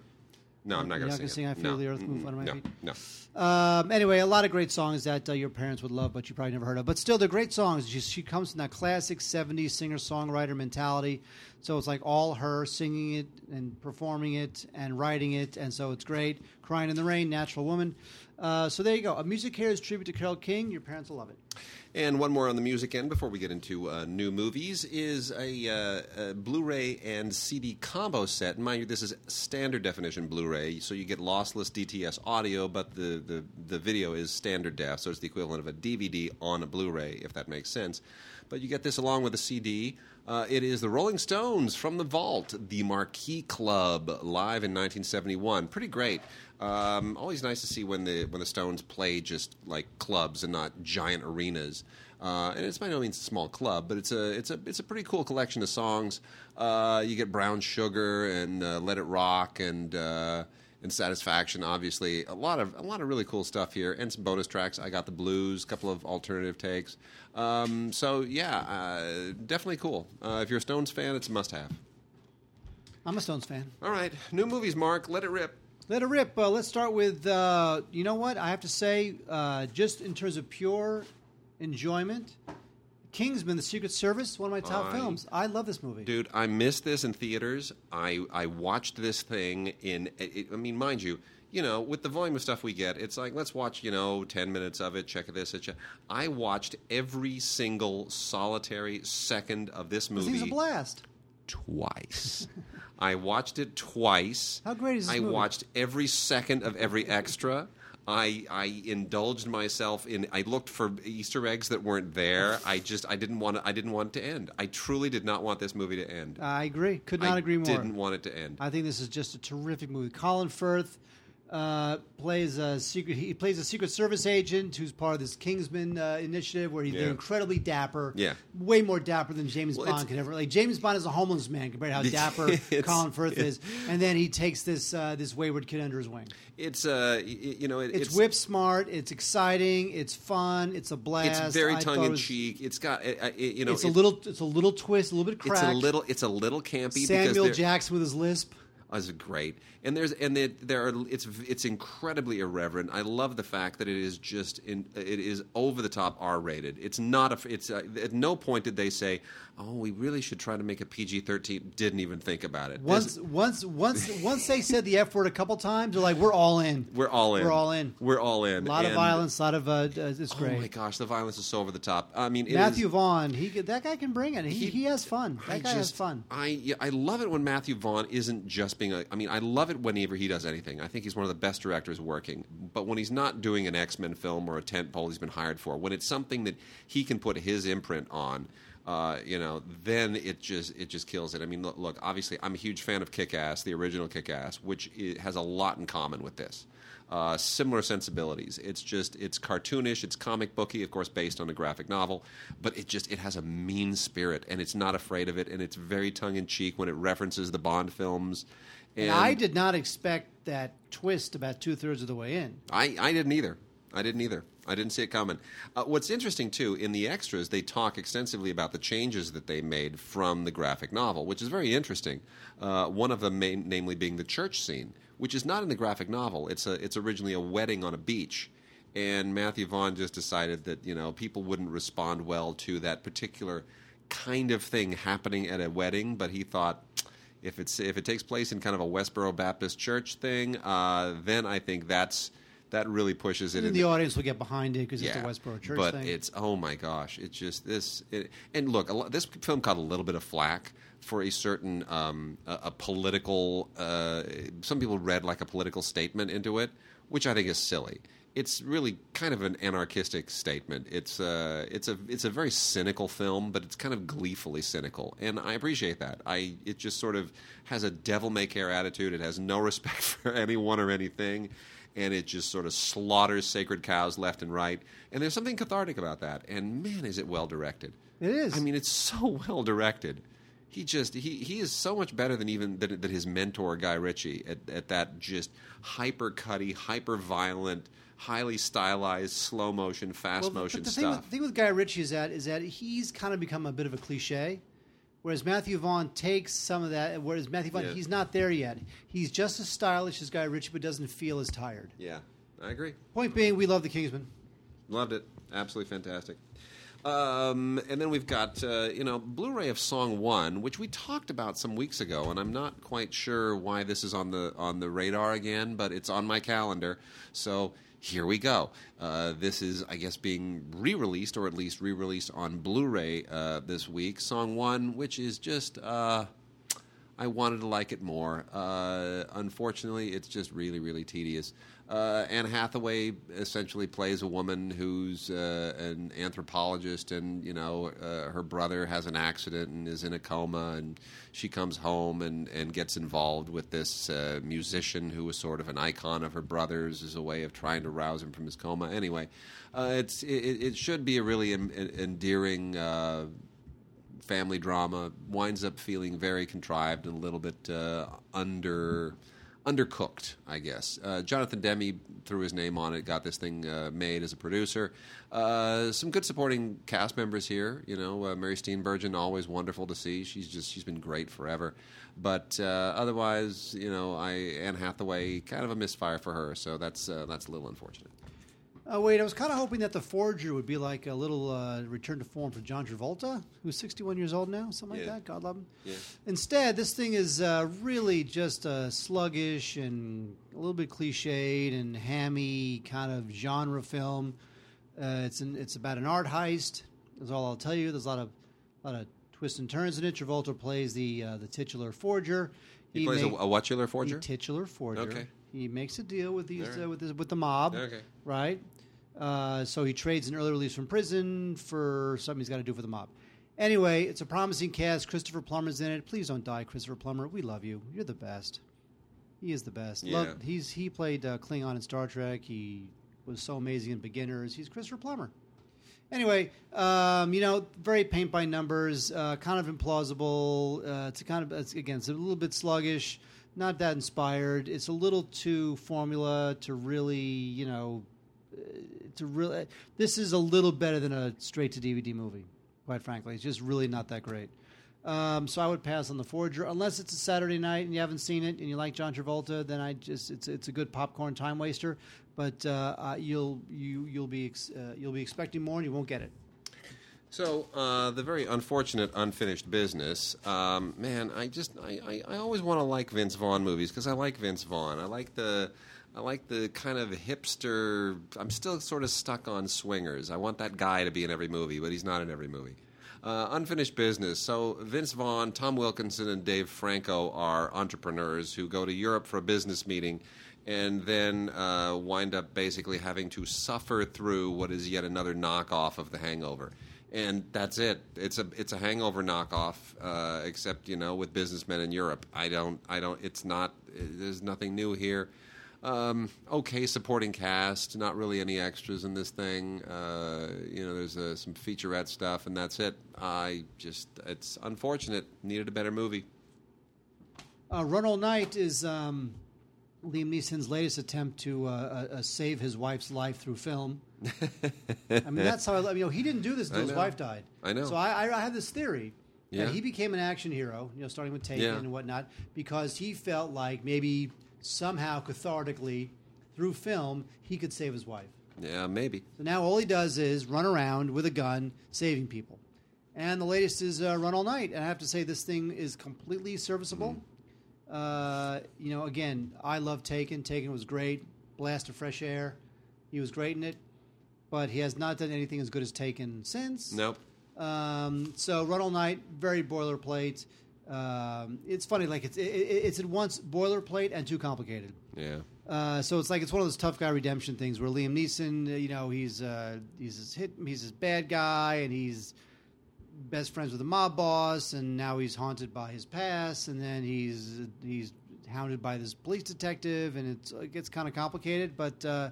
No, I'm not going to sing. gonna sing I Feel no. the Earth Move. Under My no. Feet? No. Um, anyway, a lot of great songs that uh, your parents would love, but you probably never heard of. But still, they're great songs. She, she comes from that classic 70s singer songwriter mentality. So it's like all her singing it and performing it and writing it. And so it's great. Crying in the Rain, Natural Woman. Uh, so there you go. A Music Here is tribute to Carole King. Your parents will love it. And one more on the music end before we get into uh, new movies is a, uh, a Blu-ray and CD combo set. And mind you, this is standard definition Blu-ray, so you get lossless DTS audio, but the, the, the video is standard def, so it's the equivalent of a DVD on a Blu-ray, if that makes sense. But you get this along with a CD. Uh, it is the Rolling Stones from the Vault, the Marquee Club, live in 1971. Pretty great. Um, always nice to see when the when the Stones play just like clubs and not giant arenas. Uh, and it's by no means a small club, but it's a it's a it's a pretty cool collection of songs. Uh, you get Brown Sugar and uh, Let It Rock and uh, and Satisfaction. Obviously, a lot of a lot of really cool stuff here, and some bonus tracks. I got the blues, a couple of alternative takes. Um, so yeah, uh, definitely cool. Uh, if you're a Stones fan, it's a must have. I'm a Stones fan. All right, new movies, Mark. Let it rip. Let it rip. Uh, let's start with, uh, you know what? I have to say, uh, just in terms of pure enjoyment, Kingsman: The Secret Service, one of my top I- films. I love this movie. Dude, I missed this in theaters. I I watched this thing in. It, I mean, mind you, you know, with the volume of stuff we get, it's like let's watch, you know, ten minutes of it. Check this. Check. I watched every single solitary second of this this movie thing's a blast. Twice. I watched it twice. How great is this I movie? watched every second of every extra. I I indulged myself in. I looked for Easter eggs that weren't there. I just I didn't want it, I didn't want it to end. I truly did not want this movie to end. I agree. Could not I agree more. Didn't want it to end. I think this is just a terrific movie. Colin Firth uh, plays a secret. He plays a Secret Service agent who's part of this Kingsman uh, initiative, where he's Yeah. incredibly dapper. Yeah. way more dapper than James Well, Bond it's- can ever. Like James Bond is a homeless man compared to how dapper Colin Firth is, and then he takes this uh, this wayward kid under his wing. It's uh, you know, it, It's, whip smart. It's exciting. It's fun. It's a blast. It's very tongue in cheek. It's got it, it, you know, It's a little. It's a little twist. A little bit It's a little. It's a little campy. Samuel Jackson with his lisp. Is great, and there's and there, there are it's it's incredibly irreverent. I love the fact that it is just in it is over the top R rated. It's not a it's uh at no point did they say, oh, we really should try to make a PG thirteen. Didn't even think about it. Once, once, once, once they said the F word a couple times, they're like, "We're all in. we're all in. We're all in. We're all in. A lot of violence, a lot of uh, uh, it's Oh great." my gosh, the violence is so over the top. I mean, Matthew is- Vaughn, he that guy can bring it. He, He- he, has fun. That I guy has fun. I yeah, I love it when Matthew Vaughn isn't just being a. I mean, I love it whenever he does anything. I think he's one of the best directors working. But when he's not doing an X Men film or a tent pole he's been hired for, when it's something that he can put his imprint on, uh, you know, then it just it just kills it. I mean, look, look obviously, I'm a huge fan of Kick Ass, the original Kick Ass, which has a lot in common with this. Uh, similar sensibilities. It's just it's cartoonish, it's comic booky, of course, based on a graphic novel, but it just it has a mean spirit, and it's not afraid of it, and it's very tongue in cheek when it references the Bond films. And I did not expect that twist about two thirds of the way in. I, I didn't either. I didn't either. I didn't see it coming. Uh, what's interesting too in the extras, they talk extensively about the changes that they made from the graphic novel, which is very interesting. Uh, one of them, main, namely, being the church scene, which is not in the graphic novel. It's a, it's originally a wedding on a beach, and Matthew Vaughn just decided that you know people wouldn't respond well to that particular kind of thing happening at a wedding, but he thought if it's if it takes place in kind of a Westboro Baptist church thing, uh, then I think that's that really pushes it. And the audience will get behind it because it's a Westboro church but thing. it's oh my gosh, it's just this. It, and look, a, this film caught a little bit of flack for a certain um, a, a, political. Uh, some people read like a political statement into it, which I think is silly. It's really kind of an anarchistic statement. It's uh, it's a it's a very cynical film, but it's kind of gleefully cynical, and I appreciate that. I it just sort of has a devil may care attitude. It has no respect for anyone or anything and it just sort of slaughters sacred cows left and right. And there's something cathartic about that. And man, is it well directed. It is. I mean, it's so well directed. He just he he is so much better than even than, than his mentor Guy Ritchie at, at that just hyper cutty, hyper violent, highly stylized, slow motion, fast well, motion the stuff. Thing with, the thing with Guy Ritchie is that is that he's kind of become a bit of a cliche. Whereas Matthew Vaughn takes some of that. Whereas Matthew Vaughn, Yeah. he's not there yet. He's just as stylish as Guy Ritchie, but doesn't feel as tired. yeah, I agree. Point being, we love the Kingsman. Loved it. Absolutely fantastic. Um, and then we've got uh, you know Blu-ray of Song One, which we talked about some weeks ago, and I'm not quite sure why this is on the on the radar again, but it's on my calendar. So here we go. Uh, this is, I guess, being re-released or at least re-released on Blu-ray uh, this week. Song One, which is just. Uh, I wanted to like it more. Uh, unfortunately, it's just really, really tedious. Uh, Anne Hathaway essentially plays a woman who's uh, an anthropologist, and you know uh, her brother has an accident and is in a coma, and she comes home and, and gets involved with this uh, musician who was sort of an icon of her brother's as a way of trying to rouse him from his coma. Anyway, uh, it's it, it should be a really en- en- endearing uh, family drama winds up feeling very contrived and a little bit under undercooked, I guess. Uh, Jonathan Demme threw his name on it, got this thing uh, made as a producer. Uh, some good supporting cast members here. You know, uh, Mary Steenburgen, always wonderful to see. She's just she's been great forever. But uh, otherwise, you know, I Anne Hathaway, kind of a misfire for her. So that's uh, that's a little unfortunate. Oh wait, I was kind of hoping that the Forger would be like a little uh, return to form for John Travolta, who's 61 years old now, something like Yeah. that. God love him. Yeah. Instead, this thing is uh, really just uh, sluggish and a little bit cliched and hammy kind of genre film. Uh, it's an, it's about an art heist. That's all I'll tell you. There's a lot of lot of twists and turns in it. Travolta plays the uh, the titular forger. He, plays a, a whatchular forger. the titular forger. Okay. He makes a deal with these right. uh, with this, with the mob. Okay. Right. Uh, so he trades an early release from prison for something he's got to do for the mob. Anyway, it's a promising cast. Christopher Plummer's in it. Please don't die, Christopher Plummer. We love you. You're the best. He is the best. Yeah. Love, he's he played uh, Klingon in Star Trek. He was so amazing in Beginners. He's Christopher Plummer. Anyway, um, you know, very paint by numbers, uh, kind of implausible. Uh, it's a kind of it's, again, it's a little bit sluggish, not that inspired. It's a little too formula to really, you know, uh, to really. This is a little better than a straight to DVD movie. Quite frankly, it's just really not that great. Um, so I would pass on the Forger unless it's a Saturday night and you haven't seen it and you like John Travolta. Then I just it's it's a good popcorn time waster. But uh, uh, you'll you you'll be ex- uh, you'll be expecting more and you won't get it. So uh, the very unfortunate unfinished business, um, man. I just I, I, I always want to like Vince Vaughn movies because I like Vince Vaughn. I like the I like the kind of hipster. I'm still sort of stuck on swingers. I want that guy to be in every movie, but he's not in every movie. Uh, unfinished business. So Vince Vaughn, Tom Wilkinson, and Dave Franco are entrepreneurs who go to Europe for a business meeting, and then uh, wind up basically having to suffer through what is yet another knockoff of The Hangover. and that's it. It's a it's a Hangover knockoff, uh, except you know with businessmen in Europe. I don't I don't. It's not. There's nothing new here. Um, okay, supporting cast. Not really any extras in this thing. Uh, you know, there's uh, some featurette stuff, and that's it. I just it's unfortunate. Needed a better movie. Uh, Run All Night is um, Liam Neeson's latest attempt to uh, uh, uh, save his wife's life through film. I mean, that's how I. You know, he didn't do this until his wife died. I know. So I, I, I had this theory Yeah. that he became an action hero. You know, starting with Taken Yeah. and whatnot, because he felt like maybe somehow cathartically through film he could save his wife. Yeah, maybe. So now all he does is run around with a gun saving people. And the latest is uh, Run All Night. And I have to say, this thing is completely serviceable. Uh, you know, again, I love Taken. Taken was great. Blast of fresh air. He was great in it. But he has not done anything as good as Taken since. Nope. Um, so Run All Night, very boilerplate. Um, it's funny, like it's it, it- it's at once boilerplate and too complicated. Yeah. Uh, so it's like it's one of those tough guy redemption things where Liam Neeson, uh, you know, he's uh, he's this hit, he's this bad guy, and he's best friends with the mob boss, and now he's haunted by his past, and then he's he's hounded by this police detective, and it's, it gets kind of complicated. But uh,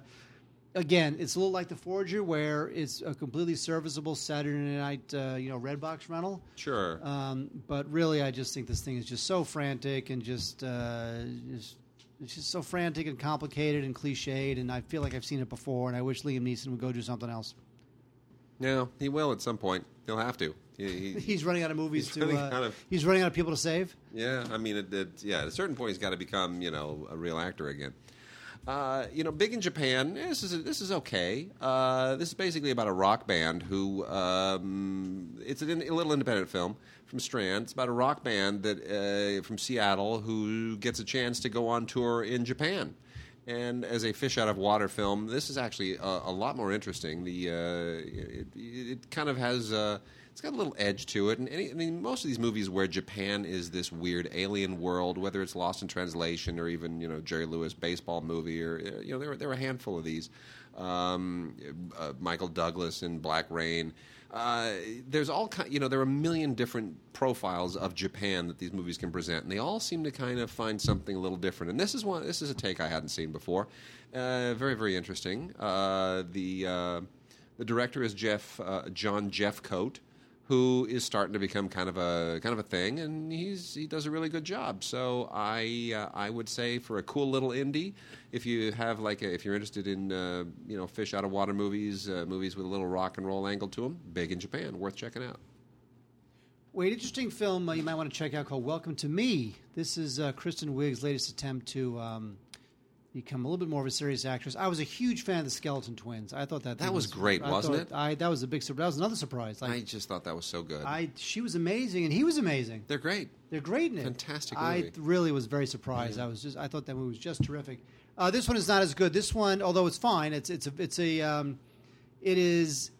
again, it's a little like the Forger, where it's a completely serviceable Saturday night, uh, you know, red box rental. Sure. Um, but really, I just think this thing is just so frantic and just, uh, just it's just so frantic and complicated and cliched. And I feel like I've seen it before, and I wish Liam Neeson would go do something else. no, he will at some point. He'll have to. He, he, He's running out of movies He's to. running Uh, out of- he's running out of people to save. Yeah, I mean, it, it, yeah. At a certain point, he's got to become, you know, a real actor again. Uh, you know, big in Japan. eh, This is this is okay. Uh, this is basically about a rock band who. Um, it's an, a little independent film from Strand. It's about a rock band that uh, from Seattle who gets a chance to go on tour in Japan. And as a fish out of water film, this is actually a, a lot more interesting. The uh, it, it kind of has uh, it's got a little edge to it. And any, I mean, most of these movies where Japan is this weird alien world, whether it's Lost in Translation or even you know Jerry Lewis baseball movie, or uh, you know there were, there were a handful of these. Um, uh, Michael Douglas in Black Rain. Uh, there's all kind, you know, there are a million different profiles of Japan that these movies can present, and they all seem to kind of find something a little different. And this is one. This is a take I hadn't seen before. Uh, very, very interesting. Uh, the uh, the director is Jeff John Jeffcoat, who is starting to become kind of a kind of a thing, and he's he does a really good job. So I uh, I would say for a cool little indie, if you have like a, if you're interested in uh, you know fish out of water movies, uh, movies with a little rock and roll angle to them, big in Japan, worth checking out. Wait, interesting film uh, you might want to check out called Welcome to Me. This is uh, Kristen Wiig's latest attempt to um, become a little bit more of a serious actress. I was a huge fan of the Skeleton Twins. I thought that That thing was great, I wasn't it? I that was a big surprise. That was another surprise. Like I just thought that was so good. I, she was amazing, and he was amazing. They're great. They're great in it. Fantastic I really was very surprised. I was just I thought that movie was just terrific. Uh, this one is not as good. This one, although it's fine, it's it's a, it's a um, it is.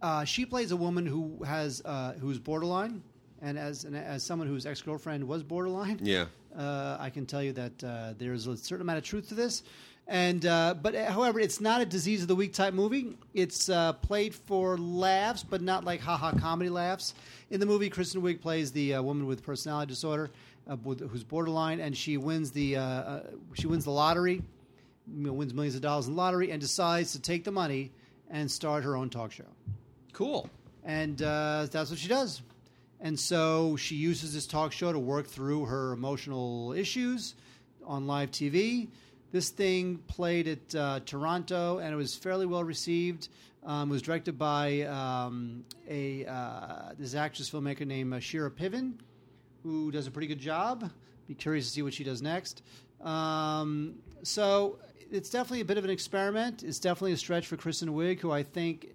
Uh, she plays a woman who has uh, who's borderline, and as and as someone whose ex girlfriend was borderline, Yeah. Uh, I can tell you that uh, there's a certain amount of truth to this. And uh, but uh, however, it's not a disease of the week type movie. It's uh, played for laughs, but not like haha comedy laughs. In the movie, Kristen Wiig plays the uh, woman with personality disorder, uh, who's borderline, and she wins the she wins the lottery, you know, wins millions of dollars in the lottery, and decides to take the money and start her own talk show Cool. and uh, that's what she does. And so she uses this talk show to work through her emotional issues on live TV. This thing played at uh, Toronto, and it was fairly well received. Um, it was directed by um, a uh, this actress filmmaker named uh, Shira Piven, who does a pretty good job. Be curious to see what she does next. Um, so it's definitely a bit of an experiment. It's definitely a stretch for Kristen Wiig, who I think.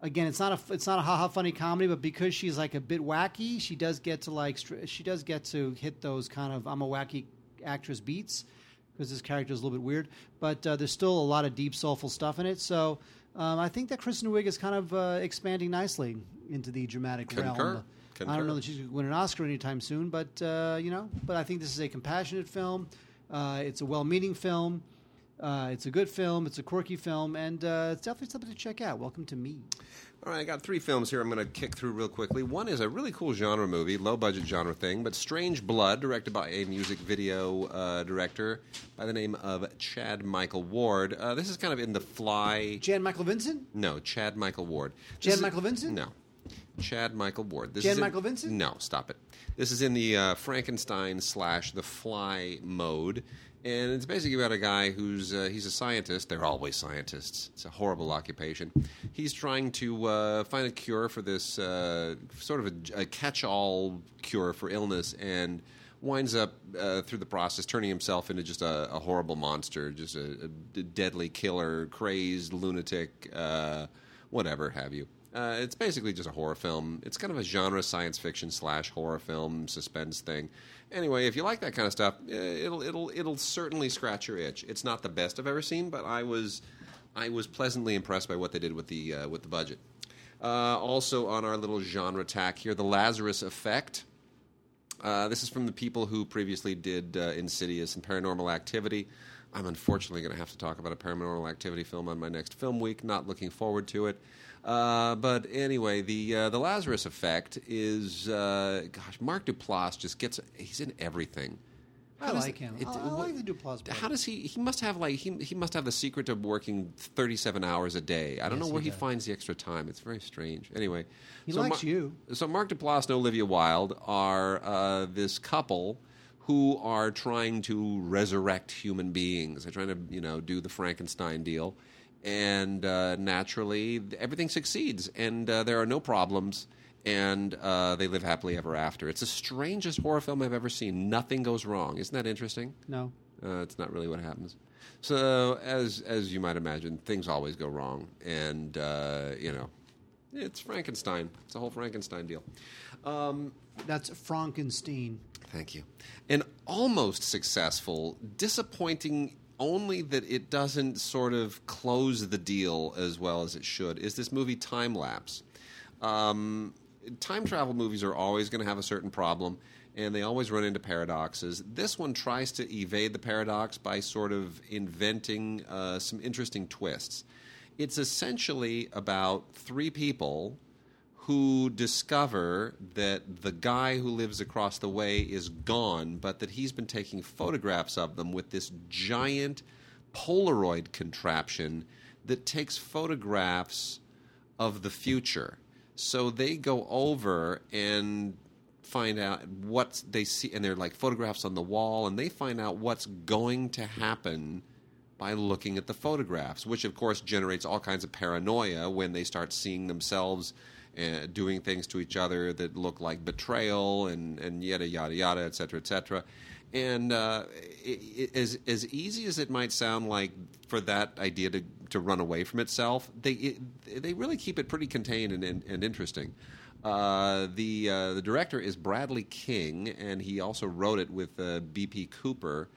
Again, it's not a it's not a haha funny comedy, but because she's like a bit wacky, she does get to like she does get to hit those kind of I'm a wacky actress beats because this character is a little bit weird. But uh, there's still a lot of deep soulful stuff in it. So um, I think that Kristen Wiig is kind of uh, expanding nicely into the dramatic Concur. realm. I don't know that she's going to win an Oscar anytime soon, but uh, you know, but I think this is a compassionate film. Uh, it's a well-meaning film. Uh, it's a good film. It's a quirky film, and uh, it's definitely something to check out. Welcome to me. All right, I got three films here I'm going to kick through real quickly. One is a really cool genre movie, low budget genre thing, but Strange Blood, directed by a music video uh, director by the name of Chad Michael Ward. Uh, this is kind of in the fly. Chad Michael Vincent. No, Chad Michael Ward. This is- Michael Vincent? No. Chad Michael Ward. This Jan is in- Michael Vincent? No, stop it. This is in the uh, Frankenstein slash The Fly mode, and it's basically about a guy who's uh, he's a scientist. They're always scientists. It's a horrible occupation. He's trying to uh, find a cure for this uh, sort of a, a catch-all cure for illness, and winds up uh, through the process turning himself into just a, a horrible monster, just a, a deadly killer, crazed lunatic, uh, whatever have you. Uh, it's basically just a horror film. It's kind of a genre science fiction slash horror film suspense thing. Anyway, if you like that kind of stuff, uh, it'll it'll it'll certainly scratch your itch. It's not the best I've ever seen, but I was I was pleasantly impressed by what they did with the uh, with the budget. Uh, also on our little genre tack here, the Lazarus Effect. Uh, this is from the people who previously did uh, Insidious and Paranormal Activity. I'm unfortunately going to have to talk about a Paranormal Activity film on my next film week. Not looking forward to it. Uh, but anyway, the uh, the Lazarus Effect is uh, gosh, Mark Duplass just gets he's in everything. I How does- like him. it- I, I like the Duplass. brother. How does he? He must have like he he must have the secret to working thirty seven hours a day. I don't Yes, know where he he, finds the extra time. It's very strange. Anyway, He so likes you. So Mark Duplass and Olivia Wilde are uh, this couple who are trying to resurrect human beings. They're trying to you know do the Frankenstein deal, and uh, naturally everything succeeds, and uh, there are no problems. And uh, they live happily ever after. It's the strangest horror film I've ever seen. Nothing goes wrong. Isn't that interesting? No. Uh, it's not really what happens. So, as as you might imagine, things always go wrong, and uh, you know, it's Frankenstein. It's a whole Frankenstein deal. Um, That's Frankenstein. thank you. An almost successful, disappointing. Only that it doesn't sort of close the deal as well as it should. Is this movie Time Lapse? Um, time travel movies are always going to have a certain problem, and they always run into paradoxes. This one tries to evade the paradox by sort of inventing uh, some interesting twists. It's essentially about three people who discover that the guy who lives across the way is gone, but that he's been taking photographs of them with this giant Polaroid contraption that takes photographs of the future. So they go over and find out what they see, and they're like photographs on the wall, and they find out what's going to happen by looking at the photographs, which of course generates all kinds of paranoia when they start seeing themselves uh, doing things to each other that look like betrayal and, and yada yada yada, et cetera, et cetera. And uh, it, it, as as easy as it might sound like for that idea to, to run away from itself, they it, they really keep it pretty contained and, and, and interesting. Uh, the uh, the director is Bradley King, and he also wrote it with uh, B.P. Cooper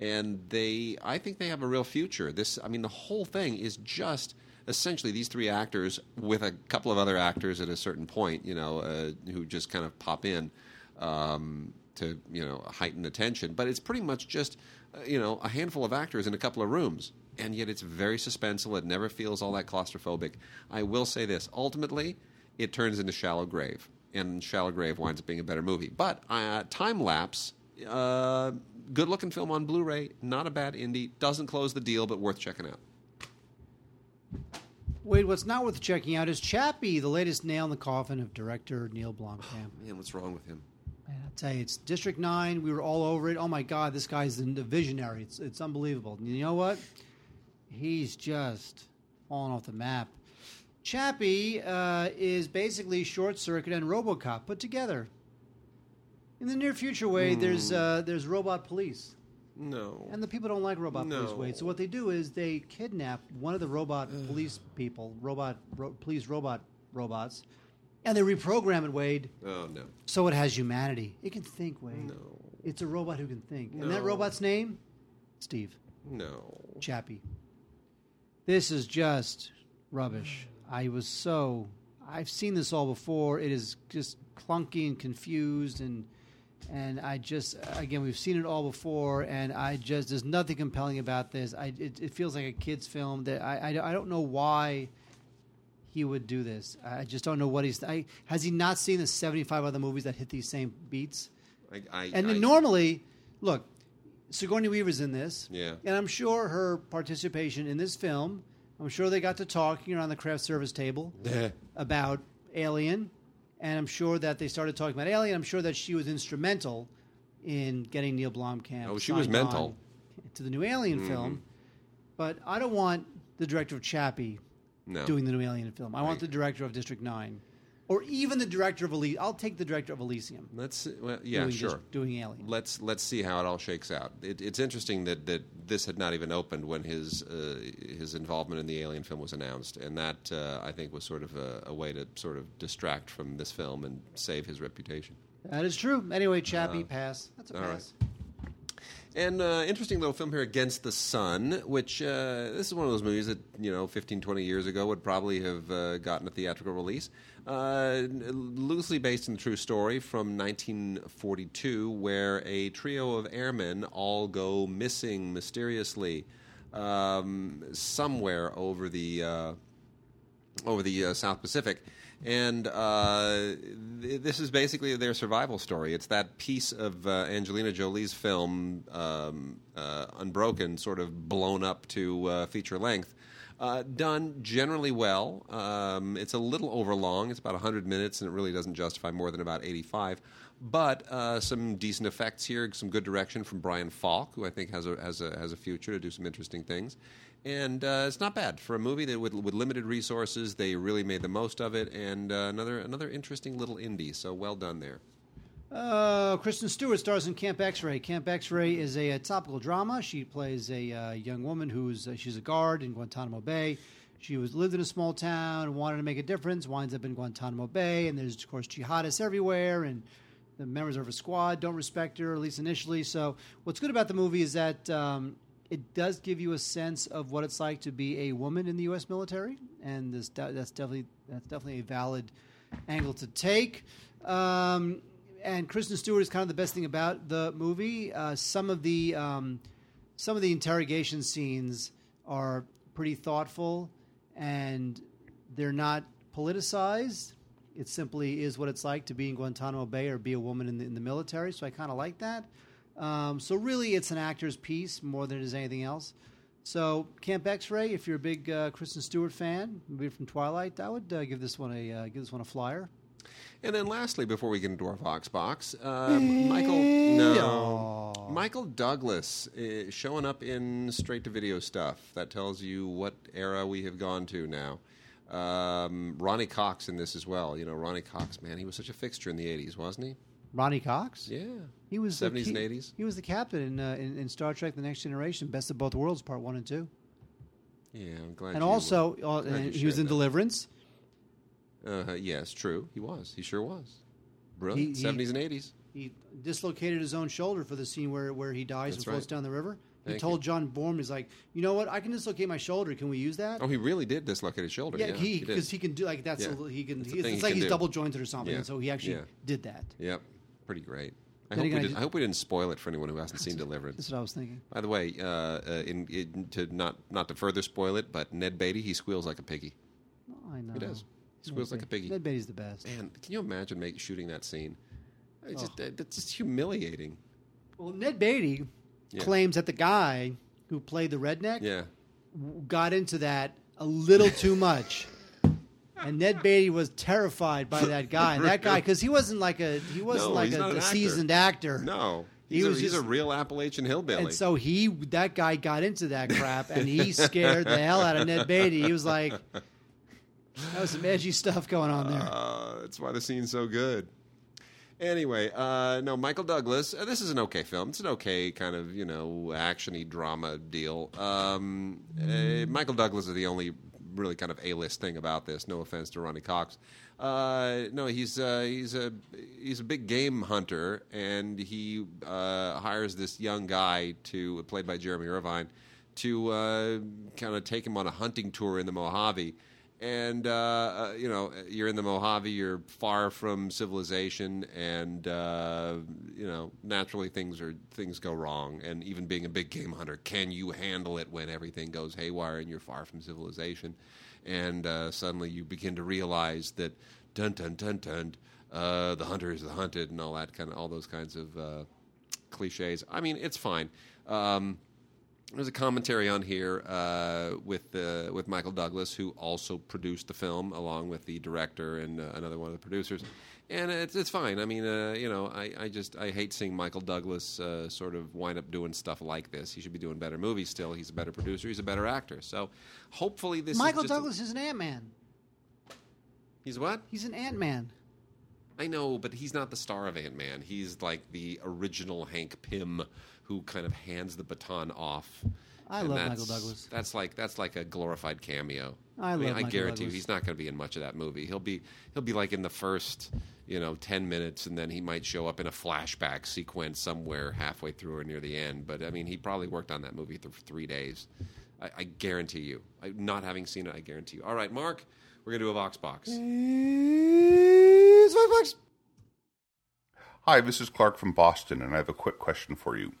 and they I think they have a real future. This I mean the whole thing is just essentially these three actors with a couple of other actors at a certain point, you know, uh, who just kind of pop in um, to you know heighten attention. But it's pretty much just uh, you know a handful of actors in a couple of rooms, and yet it's very suspenseful. It never feels all that claustrophobic. I will say this: ultimately, it turns into Shallow Grave, and Shallow Grave winds up being a better movie. But uh, Time Lapse. Uh, good looking film on Blu ray, not a bad indie, doesn't close the deal, but worth checking out. Wait, what's not worth checking out is Chappie, the latest nail in the coffin of director Neil Blomkamp. Man, what's wrong with him? Man, I'll tell you, it's District 9. We were all over it. Oh my God, this guy's the visionary. It's, it's unbelievable. You know what? He's just falling off the map. Chappie uh, is basically Short Circuit and Robocop put together. In the near future, Wade, there's uh, there's robot police, No. and the people don't like robot police. No. Wade, so what they do is they kidnap one of the robot police people, robot ro- police robot robots, and they reprogram it. Wade, Oh, no. so it has humanity. It can think, Wade. No. It's a robot who can think. And that robot's name? Steve. No. Chappie. This is just rubbish. I was so. I've seen this all before. It is just clunky and confused and and I just again we've seen it all before, and I just there's nothing compelling about this. I it, it feels like a kids film that I, I I don't know why he would do this. I just don't know what he's. I, has he not seen the 75 other movies that hit these same beats? I, I, And then normally, look, Sigourney Weaver's in this. Yeah. And I'm sure her participation in this film, I'm sure they got to talking around the craft service table about Alien. And I'm sure that they started talking about Alien. I'm sure that she was instrumental in getting Neil Blomkamp. Oh, she was mental. To the new Alien mm-hmm. film. But I don't want the director of Chappie no. doing the new Alien film. I want the director of District 9. Or even the director of Elysium. I'll take the director of Elysium. Let's well, yeah, doing sure. Doing Alien. Let's let's see how it all shakes out. It, it's interesting that, that this had not even opened when his uh, his involvement in the Alien film was announced, and that uh, I think was sort of a, a way to sort of distract from this film and save his reputation. That is true. Anyway, Chappie, pass. That's a all right. And uh, interesting little film here, Against the Sun, which uh, this is one of those movies that, you know, 15, 20 years ago would probably have uh, gotten a theatrical release. Uh, loosely based on the true story from 1942, where a trio of airmen all go missing mysteriously um, somewhere over the. Uh, over the uh, South Pacific. And uh, th- this is basically their survival story. It's that piece of uh, Angelina Jolie's film, um, uh, Unbroken, sort of blown up to uh, feature length. Uh, done generally well. Um, it's a little overlong. It's about 100 minutes, and it really doesn't justify more than about 85. But uh, some decent effects here, some good direction from Brian Falk, who I think has a has a has a future to do some interesting things. And uh, it's not bad for a movie that with, with limited resources, they really made the most of it. And uh, another another interesting little indie. So well done there. Uh, Kristen Stewart stars in Camp X-Ray. Camp X-Ray is a, uh topical drama. She plays a uh, young woman who's uh, she's a guard in Guantanamo Bay. She was lived in a small town, wanted to make a difference, winds up in Guantanamo Bay, and there's of course jihadists everywhere, and the members of her squad don't respect her, at least initially. So, what's good about the movie is that um, it does give you a sense of what it's like to be a woman in the U.S. military, and this, that's definitely that's definitely a valid angle to take. Um, and Kristen Stewart is kind of the best thing about the movie. Uh, some of the um, some of the interrogation scenes are pretty thoughtful, and they're not politicized. It simply is what it's like to be in Guantanamo Bay or be a woman in the, in the military. So I kind of like that. Um, so really, it's an actor's piece more than it is anything else. So Camp X-Ray, if you're a big uh, Kristen Stewart fan, maybe from Twilight, I would uh, give this one a uh, give this one a flyer. And then lastly, before we get into our Vox box, uh, Michael no Michael Douglas uh, showing up in straight to video stuff. That tells you what era we have gone to now. Um, Ronny Cox in this as well. You know, Ronny Cox, man, he was such a fixture in the '80s, wasn't he? Ronny Cox. Yeah, He was 70s and 80s. He was the captain in, uh, in in Star Trek: The Next Generation, Best of Both Worlds, Part One and Two, Yeah, I'm glad. and you, also uh, glad you he was in that. Deliverance. Uh, yes, true. He was. He sure was. Brilliant. '70s and '80s. He dislocated his own shoulder for the scene where, where he dies That's and floats right. down the river. He Thank told John Boorman, he's like, you know what? I can dislocate my shoulder. Can we use that? Oh, he really did dislocate his shoulder. yeah, Yeah, he because he can do like that's Yeah. a, he can. He, it's he like can he's do. double jointed or something, Yeah. and so he actually did that. Yep, pretty great. I hope, we did, I hope, we didn't spoil it for anyone who hasn't seen Deliverance. That's what I was thinking. By the way, uh, uh, in, in, to not not to further spoil it, but Ned Beatty he squeals like a piggy. Oh, I know. He does. He squeals like a piggy. Ned Beatty's the best. Man, can you imagine make, shooting that scene? It's Oh. just uh, it's just humiliating. Well, Ned Beatty Yeah. claims that the guy who played the redneck Yeah, got into that a little too much. And Ned Beatty was terrified by that guy. And that guy, because he wasn't like a he wasn't No, like a, a actor. seasoned actor. no, He he's, a, was he's just- a real Appalachian hillbilly. And so he that guy got into that crap, and he scared the hell out of Ned Beatty. He was like, "That was some edgy stuff going on there." Uh, that's why the scene's so good. Anyway, uh, no, Michael Douglas. Uh, this is an okay film. It's an okay kind of you know actiony drama deal. Um, uh, Michael Douglas is the only really kind of A-list thing about this. No offense to Ronny Cox. Uh, no, he's uh, he's a he's a big game hunter, and he uh, hires this young guy to played by Jeremy Irvine to uh, kind of take him on a hunting tour in the Mojave and uh, uh, you know you're in the Mojave, you're far from civilization, and uh, you know naturally things are things go wrong. And even being a big game hunter, can you handle it when everything goes haywire and you're far from civilization? And uh, suddenly you begin to realize that dun dun dun dun, uh, the hunter is the hunted, and all that kind of all those kinds of uh, cliches. I mean, it's fine. Um, there's a commentary on here uh, with uh, with Michael Douglas, who also produced the film along with the director and uh, another one of the producers, and it's it's fine. I mean, uh, you know, I, I just I hate seeing Michael Douglas uh, sort of wind up doing stuff like this. He should be doing better movies. Still, he's a better producer. He's a better actor. So, hopefully, this Michael is just a- Douglas is an Ant Man. he's what? He's an Ant Man. I know, but he's not the star of Ant Man. He's like the original Hank Pym, who kind of hands the baton off. I And love that's- Michael Douglas. That's like that's like a glorified cameo. I mean, love I Michael guarantee you, he's not going to be in much of that movie. He'll be he'll be like in the first you know ten minutes, and then he might show up in a flashback sequence somewhere halfway through or near the end. But I mean, he probably worked on that movie for three days. I, I guarantee you. I, not having seen it, I guarantee you. All right, Mark, we're going to do a Vox box. Hi, this is Clark from Boston, and I have a quick question for you.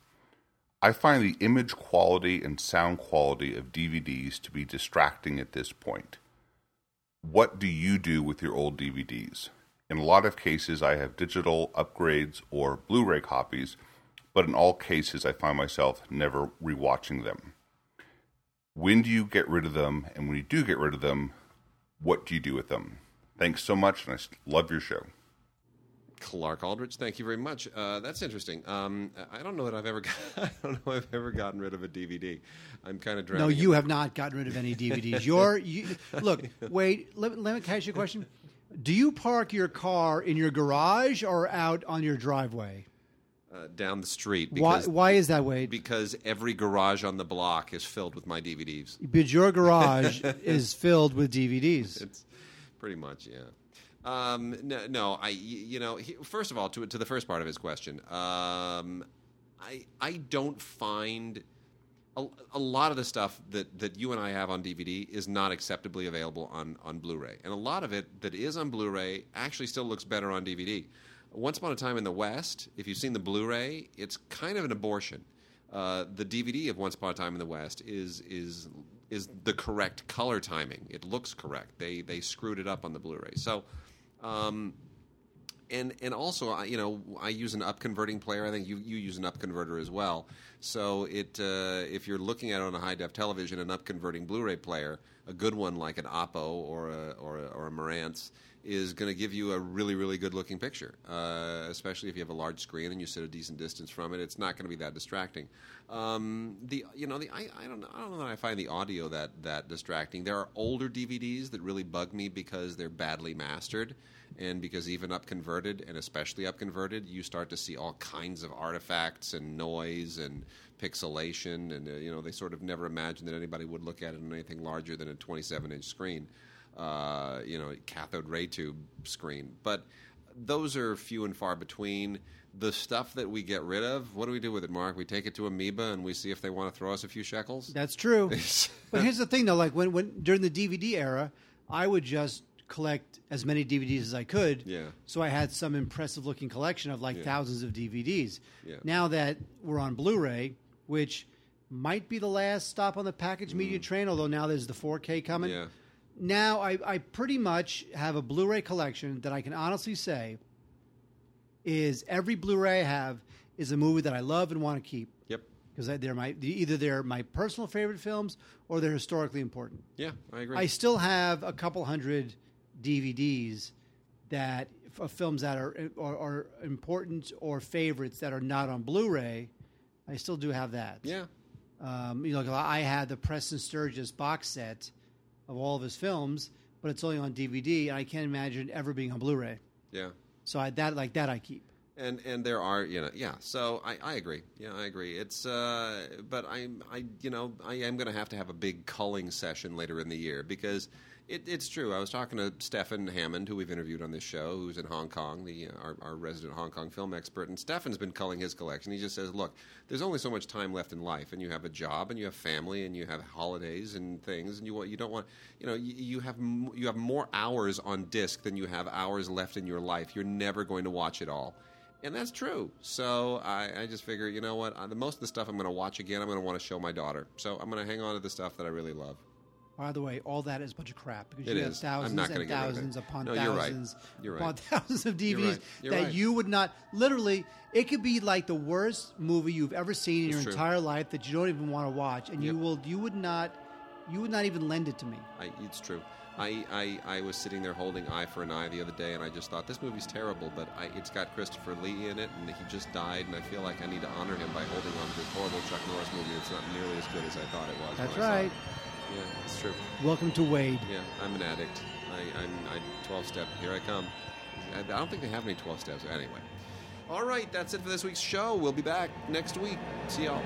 I find the image quality and sound quality of DVDs to be distracting at this point. What do you do with your old DVDs? In a lot of cases, I have digital upgrades or Blu ray copies, but in all cases, I find myself never rewatching them. When do you get rid of them? And when you do get rid of them, what do you do with them? Thanks so much, and I love your show. Clark Aldrich, thank you very much. Uh, that's interesting. Um, I don't know that I've ever, got, I don't know I've ever gotten rid of a DVD. I'm kind of. No, you have not gotten rid of any DVDs. You're you, look. Wait, let, let me can I ask you a question. Do you park your car in your garage or out on your driveway? uh, down the street Why? because Why is that, Wade? because every garage on the block is filled with my DVDs. But your garage is filled with DVDs. It's pretty much yeah. Um, no, no, I you know he, first of all to to the first part of his question, um, I I don't find. A, a lot of the stuff that, that you and I have on DVD is not acceptably available on, on Blu-ray, and a lot of it that is on Blu-ray actually still looks better on DVD. Once upon a time in the West, if you've seen the Blu-ray, it's kind of an abortion. Uh, the DVD of Once Upon a Time in the West is is is the correct color timing. It looks correct. They they screwed it up on the Blu-ray. So, um, and and also I, you know I use an up converting player. I think you you use an up converter as well. So it uh, if you're looking at it on a high def television, an up converting Blu-ray player, a good one like an Oppo or a or a, or a Marantz is going to give you a really really good looking picture. Uh, especially if you have a large screen and you sit a decent distance from it, it's not going to be that distracting. Um, the you know the I, I don't know I don't know that I find the audio that that distracting. There are older DVDs that really bug me because they're badly mastered and because even up converted and especially up converted you start to see all kinds of artifacts and noise and pixelation and uh, you know they sort of never imagined that anybody would look at it on anything larger than a 27 inch screen uh, you know cathode ray tube screen but those are few and far between the stuff that we get rid of what do we do with it mark we take it to amoeba and we see if they want to throw us a few shekels That's true. but here's the thing, though. Like when, when during the DVD era, I would just collect as many DVDs as I could. Yeah. So I had some impressive looking collection of like Yeah. thousands of DVDs. Yeah. Now that we're on Blu-ray, which might be the last stop on the package media train, although now there's the 4K coming. Mm. yeah Now I, I pretty much have a Blu-ray collection that I can honestly say is every Blu-ray I have is a movie that I love and want to keep yep because they're my either they're my personal favorite films or they're historically important. yeah i agree I still have a couple hundred DVDs that of films that are, are are important or favorites that are not on Blu-ray. I still do have that. yeah Um, you know, I had the Preston Sturges box set of all of his films, but it's only on DVD, and I can't imagine it ever being on Blu-ray. yeah So I, that like that I keep. and and there are you know yeah so I, I agree yeah I agree it's uh but I'm I you know I am going to have to have a big culling session later in the year because It, it's true. I was talking to Stefan Hammond, who we've interviewed on this show, who's in Hong Kong, the uh, our, our resident Hong Kong film expert. And Stefan's been culling his collection. He just says, "Look, there's only so much time left in life, and you have a job, and you have family, and you have holidays and things, and you you don't want you know you, you have you have more hours on disc than you have hours left in your life. You're never going to watch it all." And that's true. So I, I just figure, you know what? The most of the stuff I'm going to watch again, I'm going to want to show my daughter. So I'm going to hang on to the stuff that I really love. By the way, all that is a bunch of crap because It you have is. I'm thousands and get rid of it. thousands upon No, you're right. thousands You're upon right. thousands of DVDs You're right. You're that right. you would not literally. It could be like the worst movie you've ever seen in It's your true. entire life that you don't even want to watch, and you will. You would not. You would not even lend it to me. I, it's true. I, I, I was sitting there holding Eye for an Eye the other day, and I just thought this movie's terrible, but I, it's got Christopher Lee in it, and he just died, and I feel like I need to honor him by holding on to this horrible Chuck Norris movie that's not nearly as good as I thought it was. That's when I saw right. Yeah, it's true. Welcome to Wade. Yeah, I'm an addict. I, I'm I 12 step. Here I come. I, I don't think they have any 12 steps. Anyway. All right, that's it for this week's show. We'll be back next week. See y'all.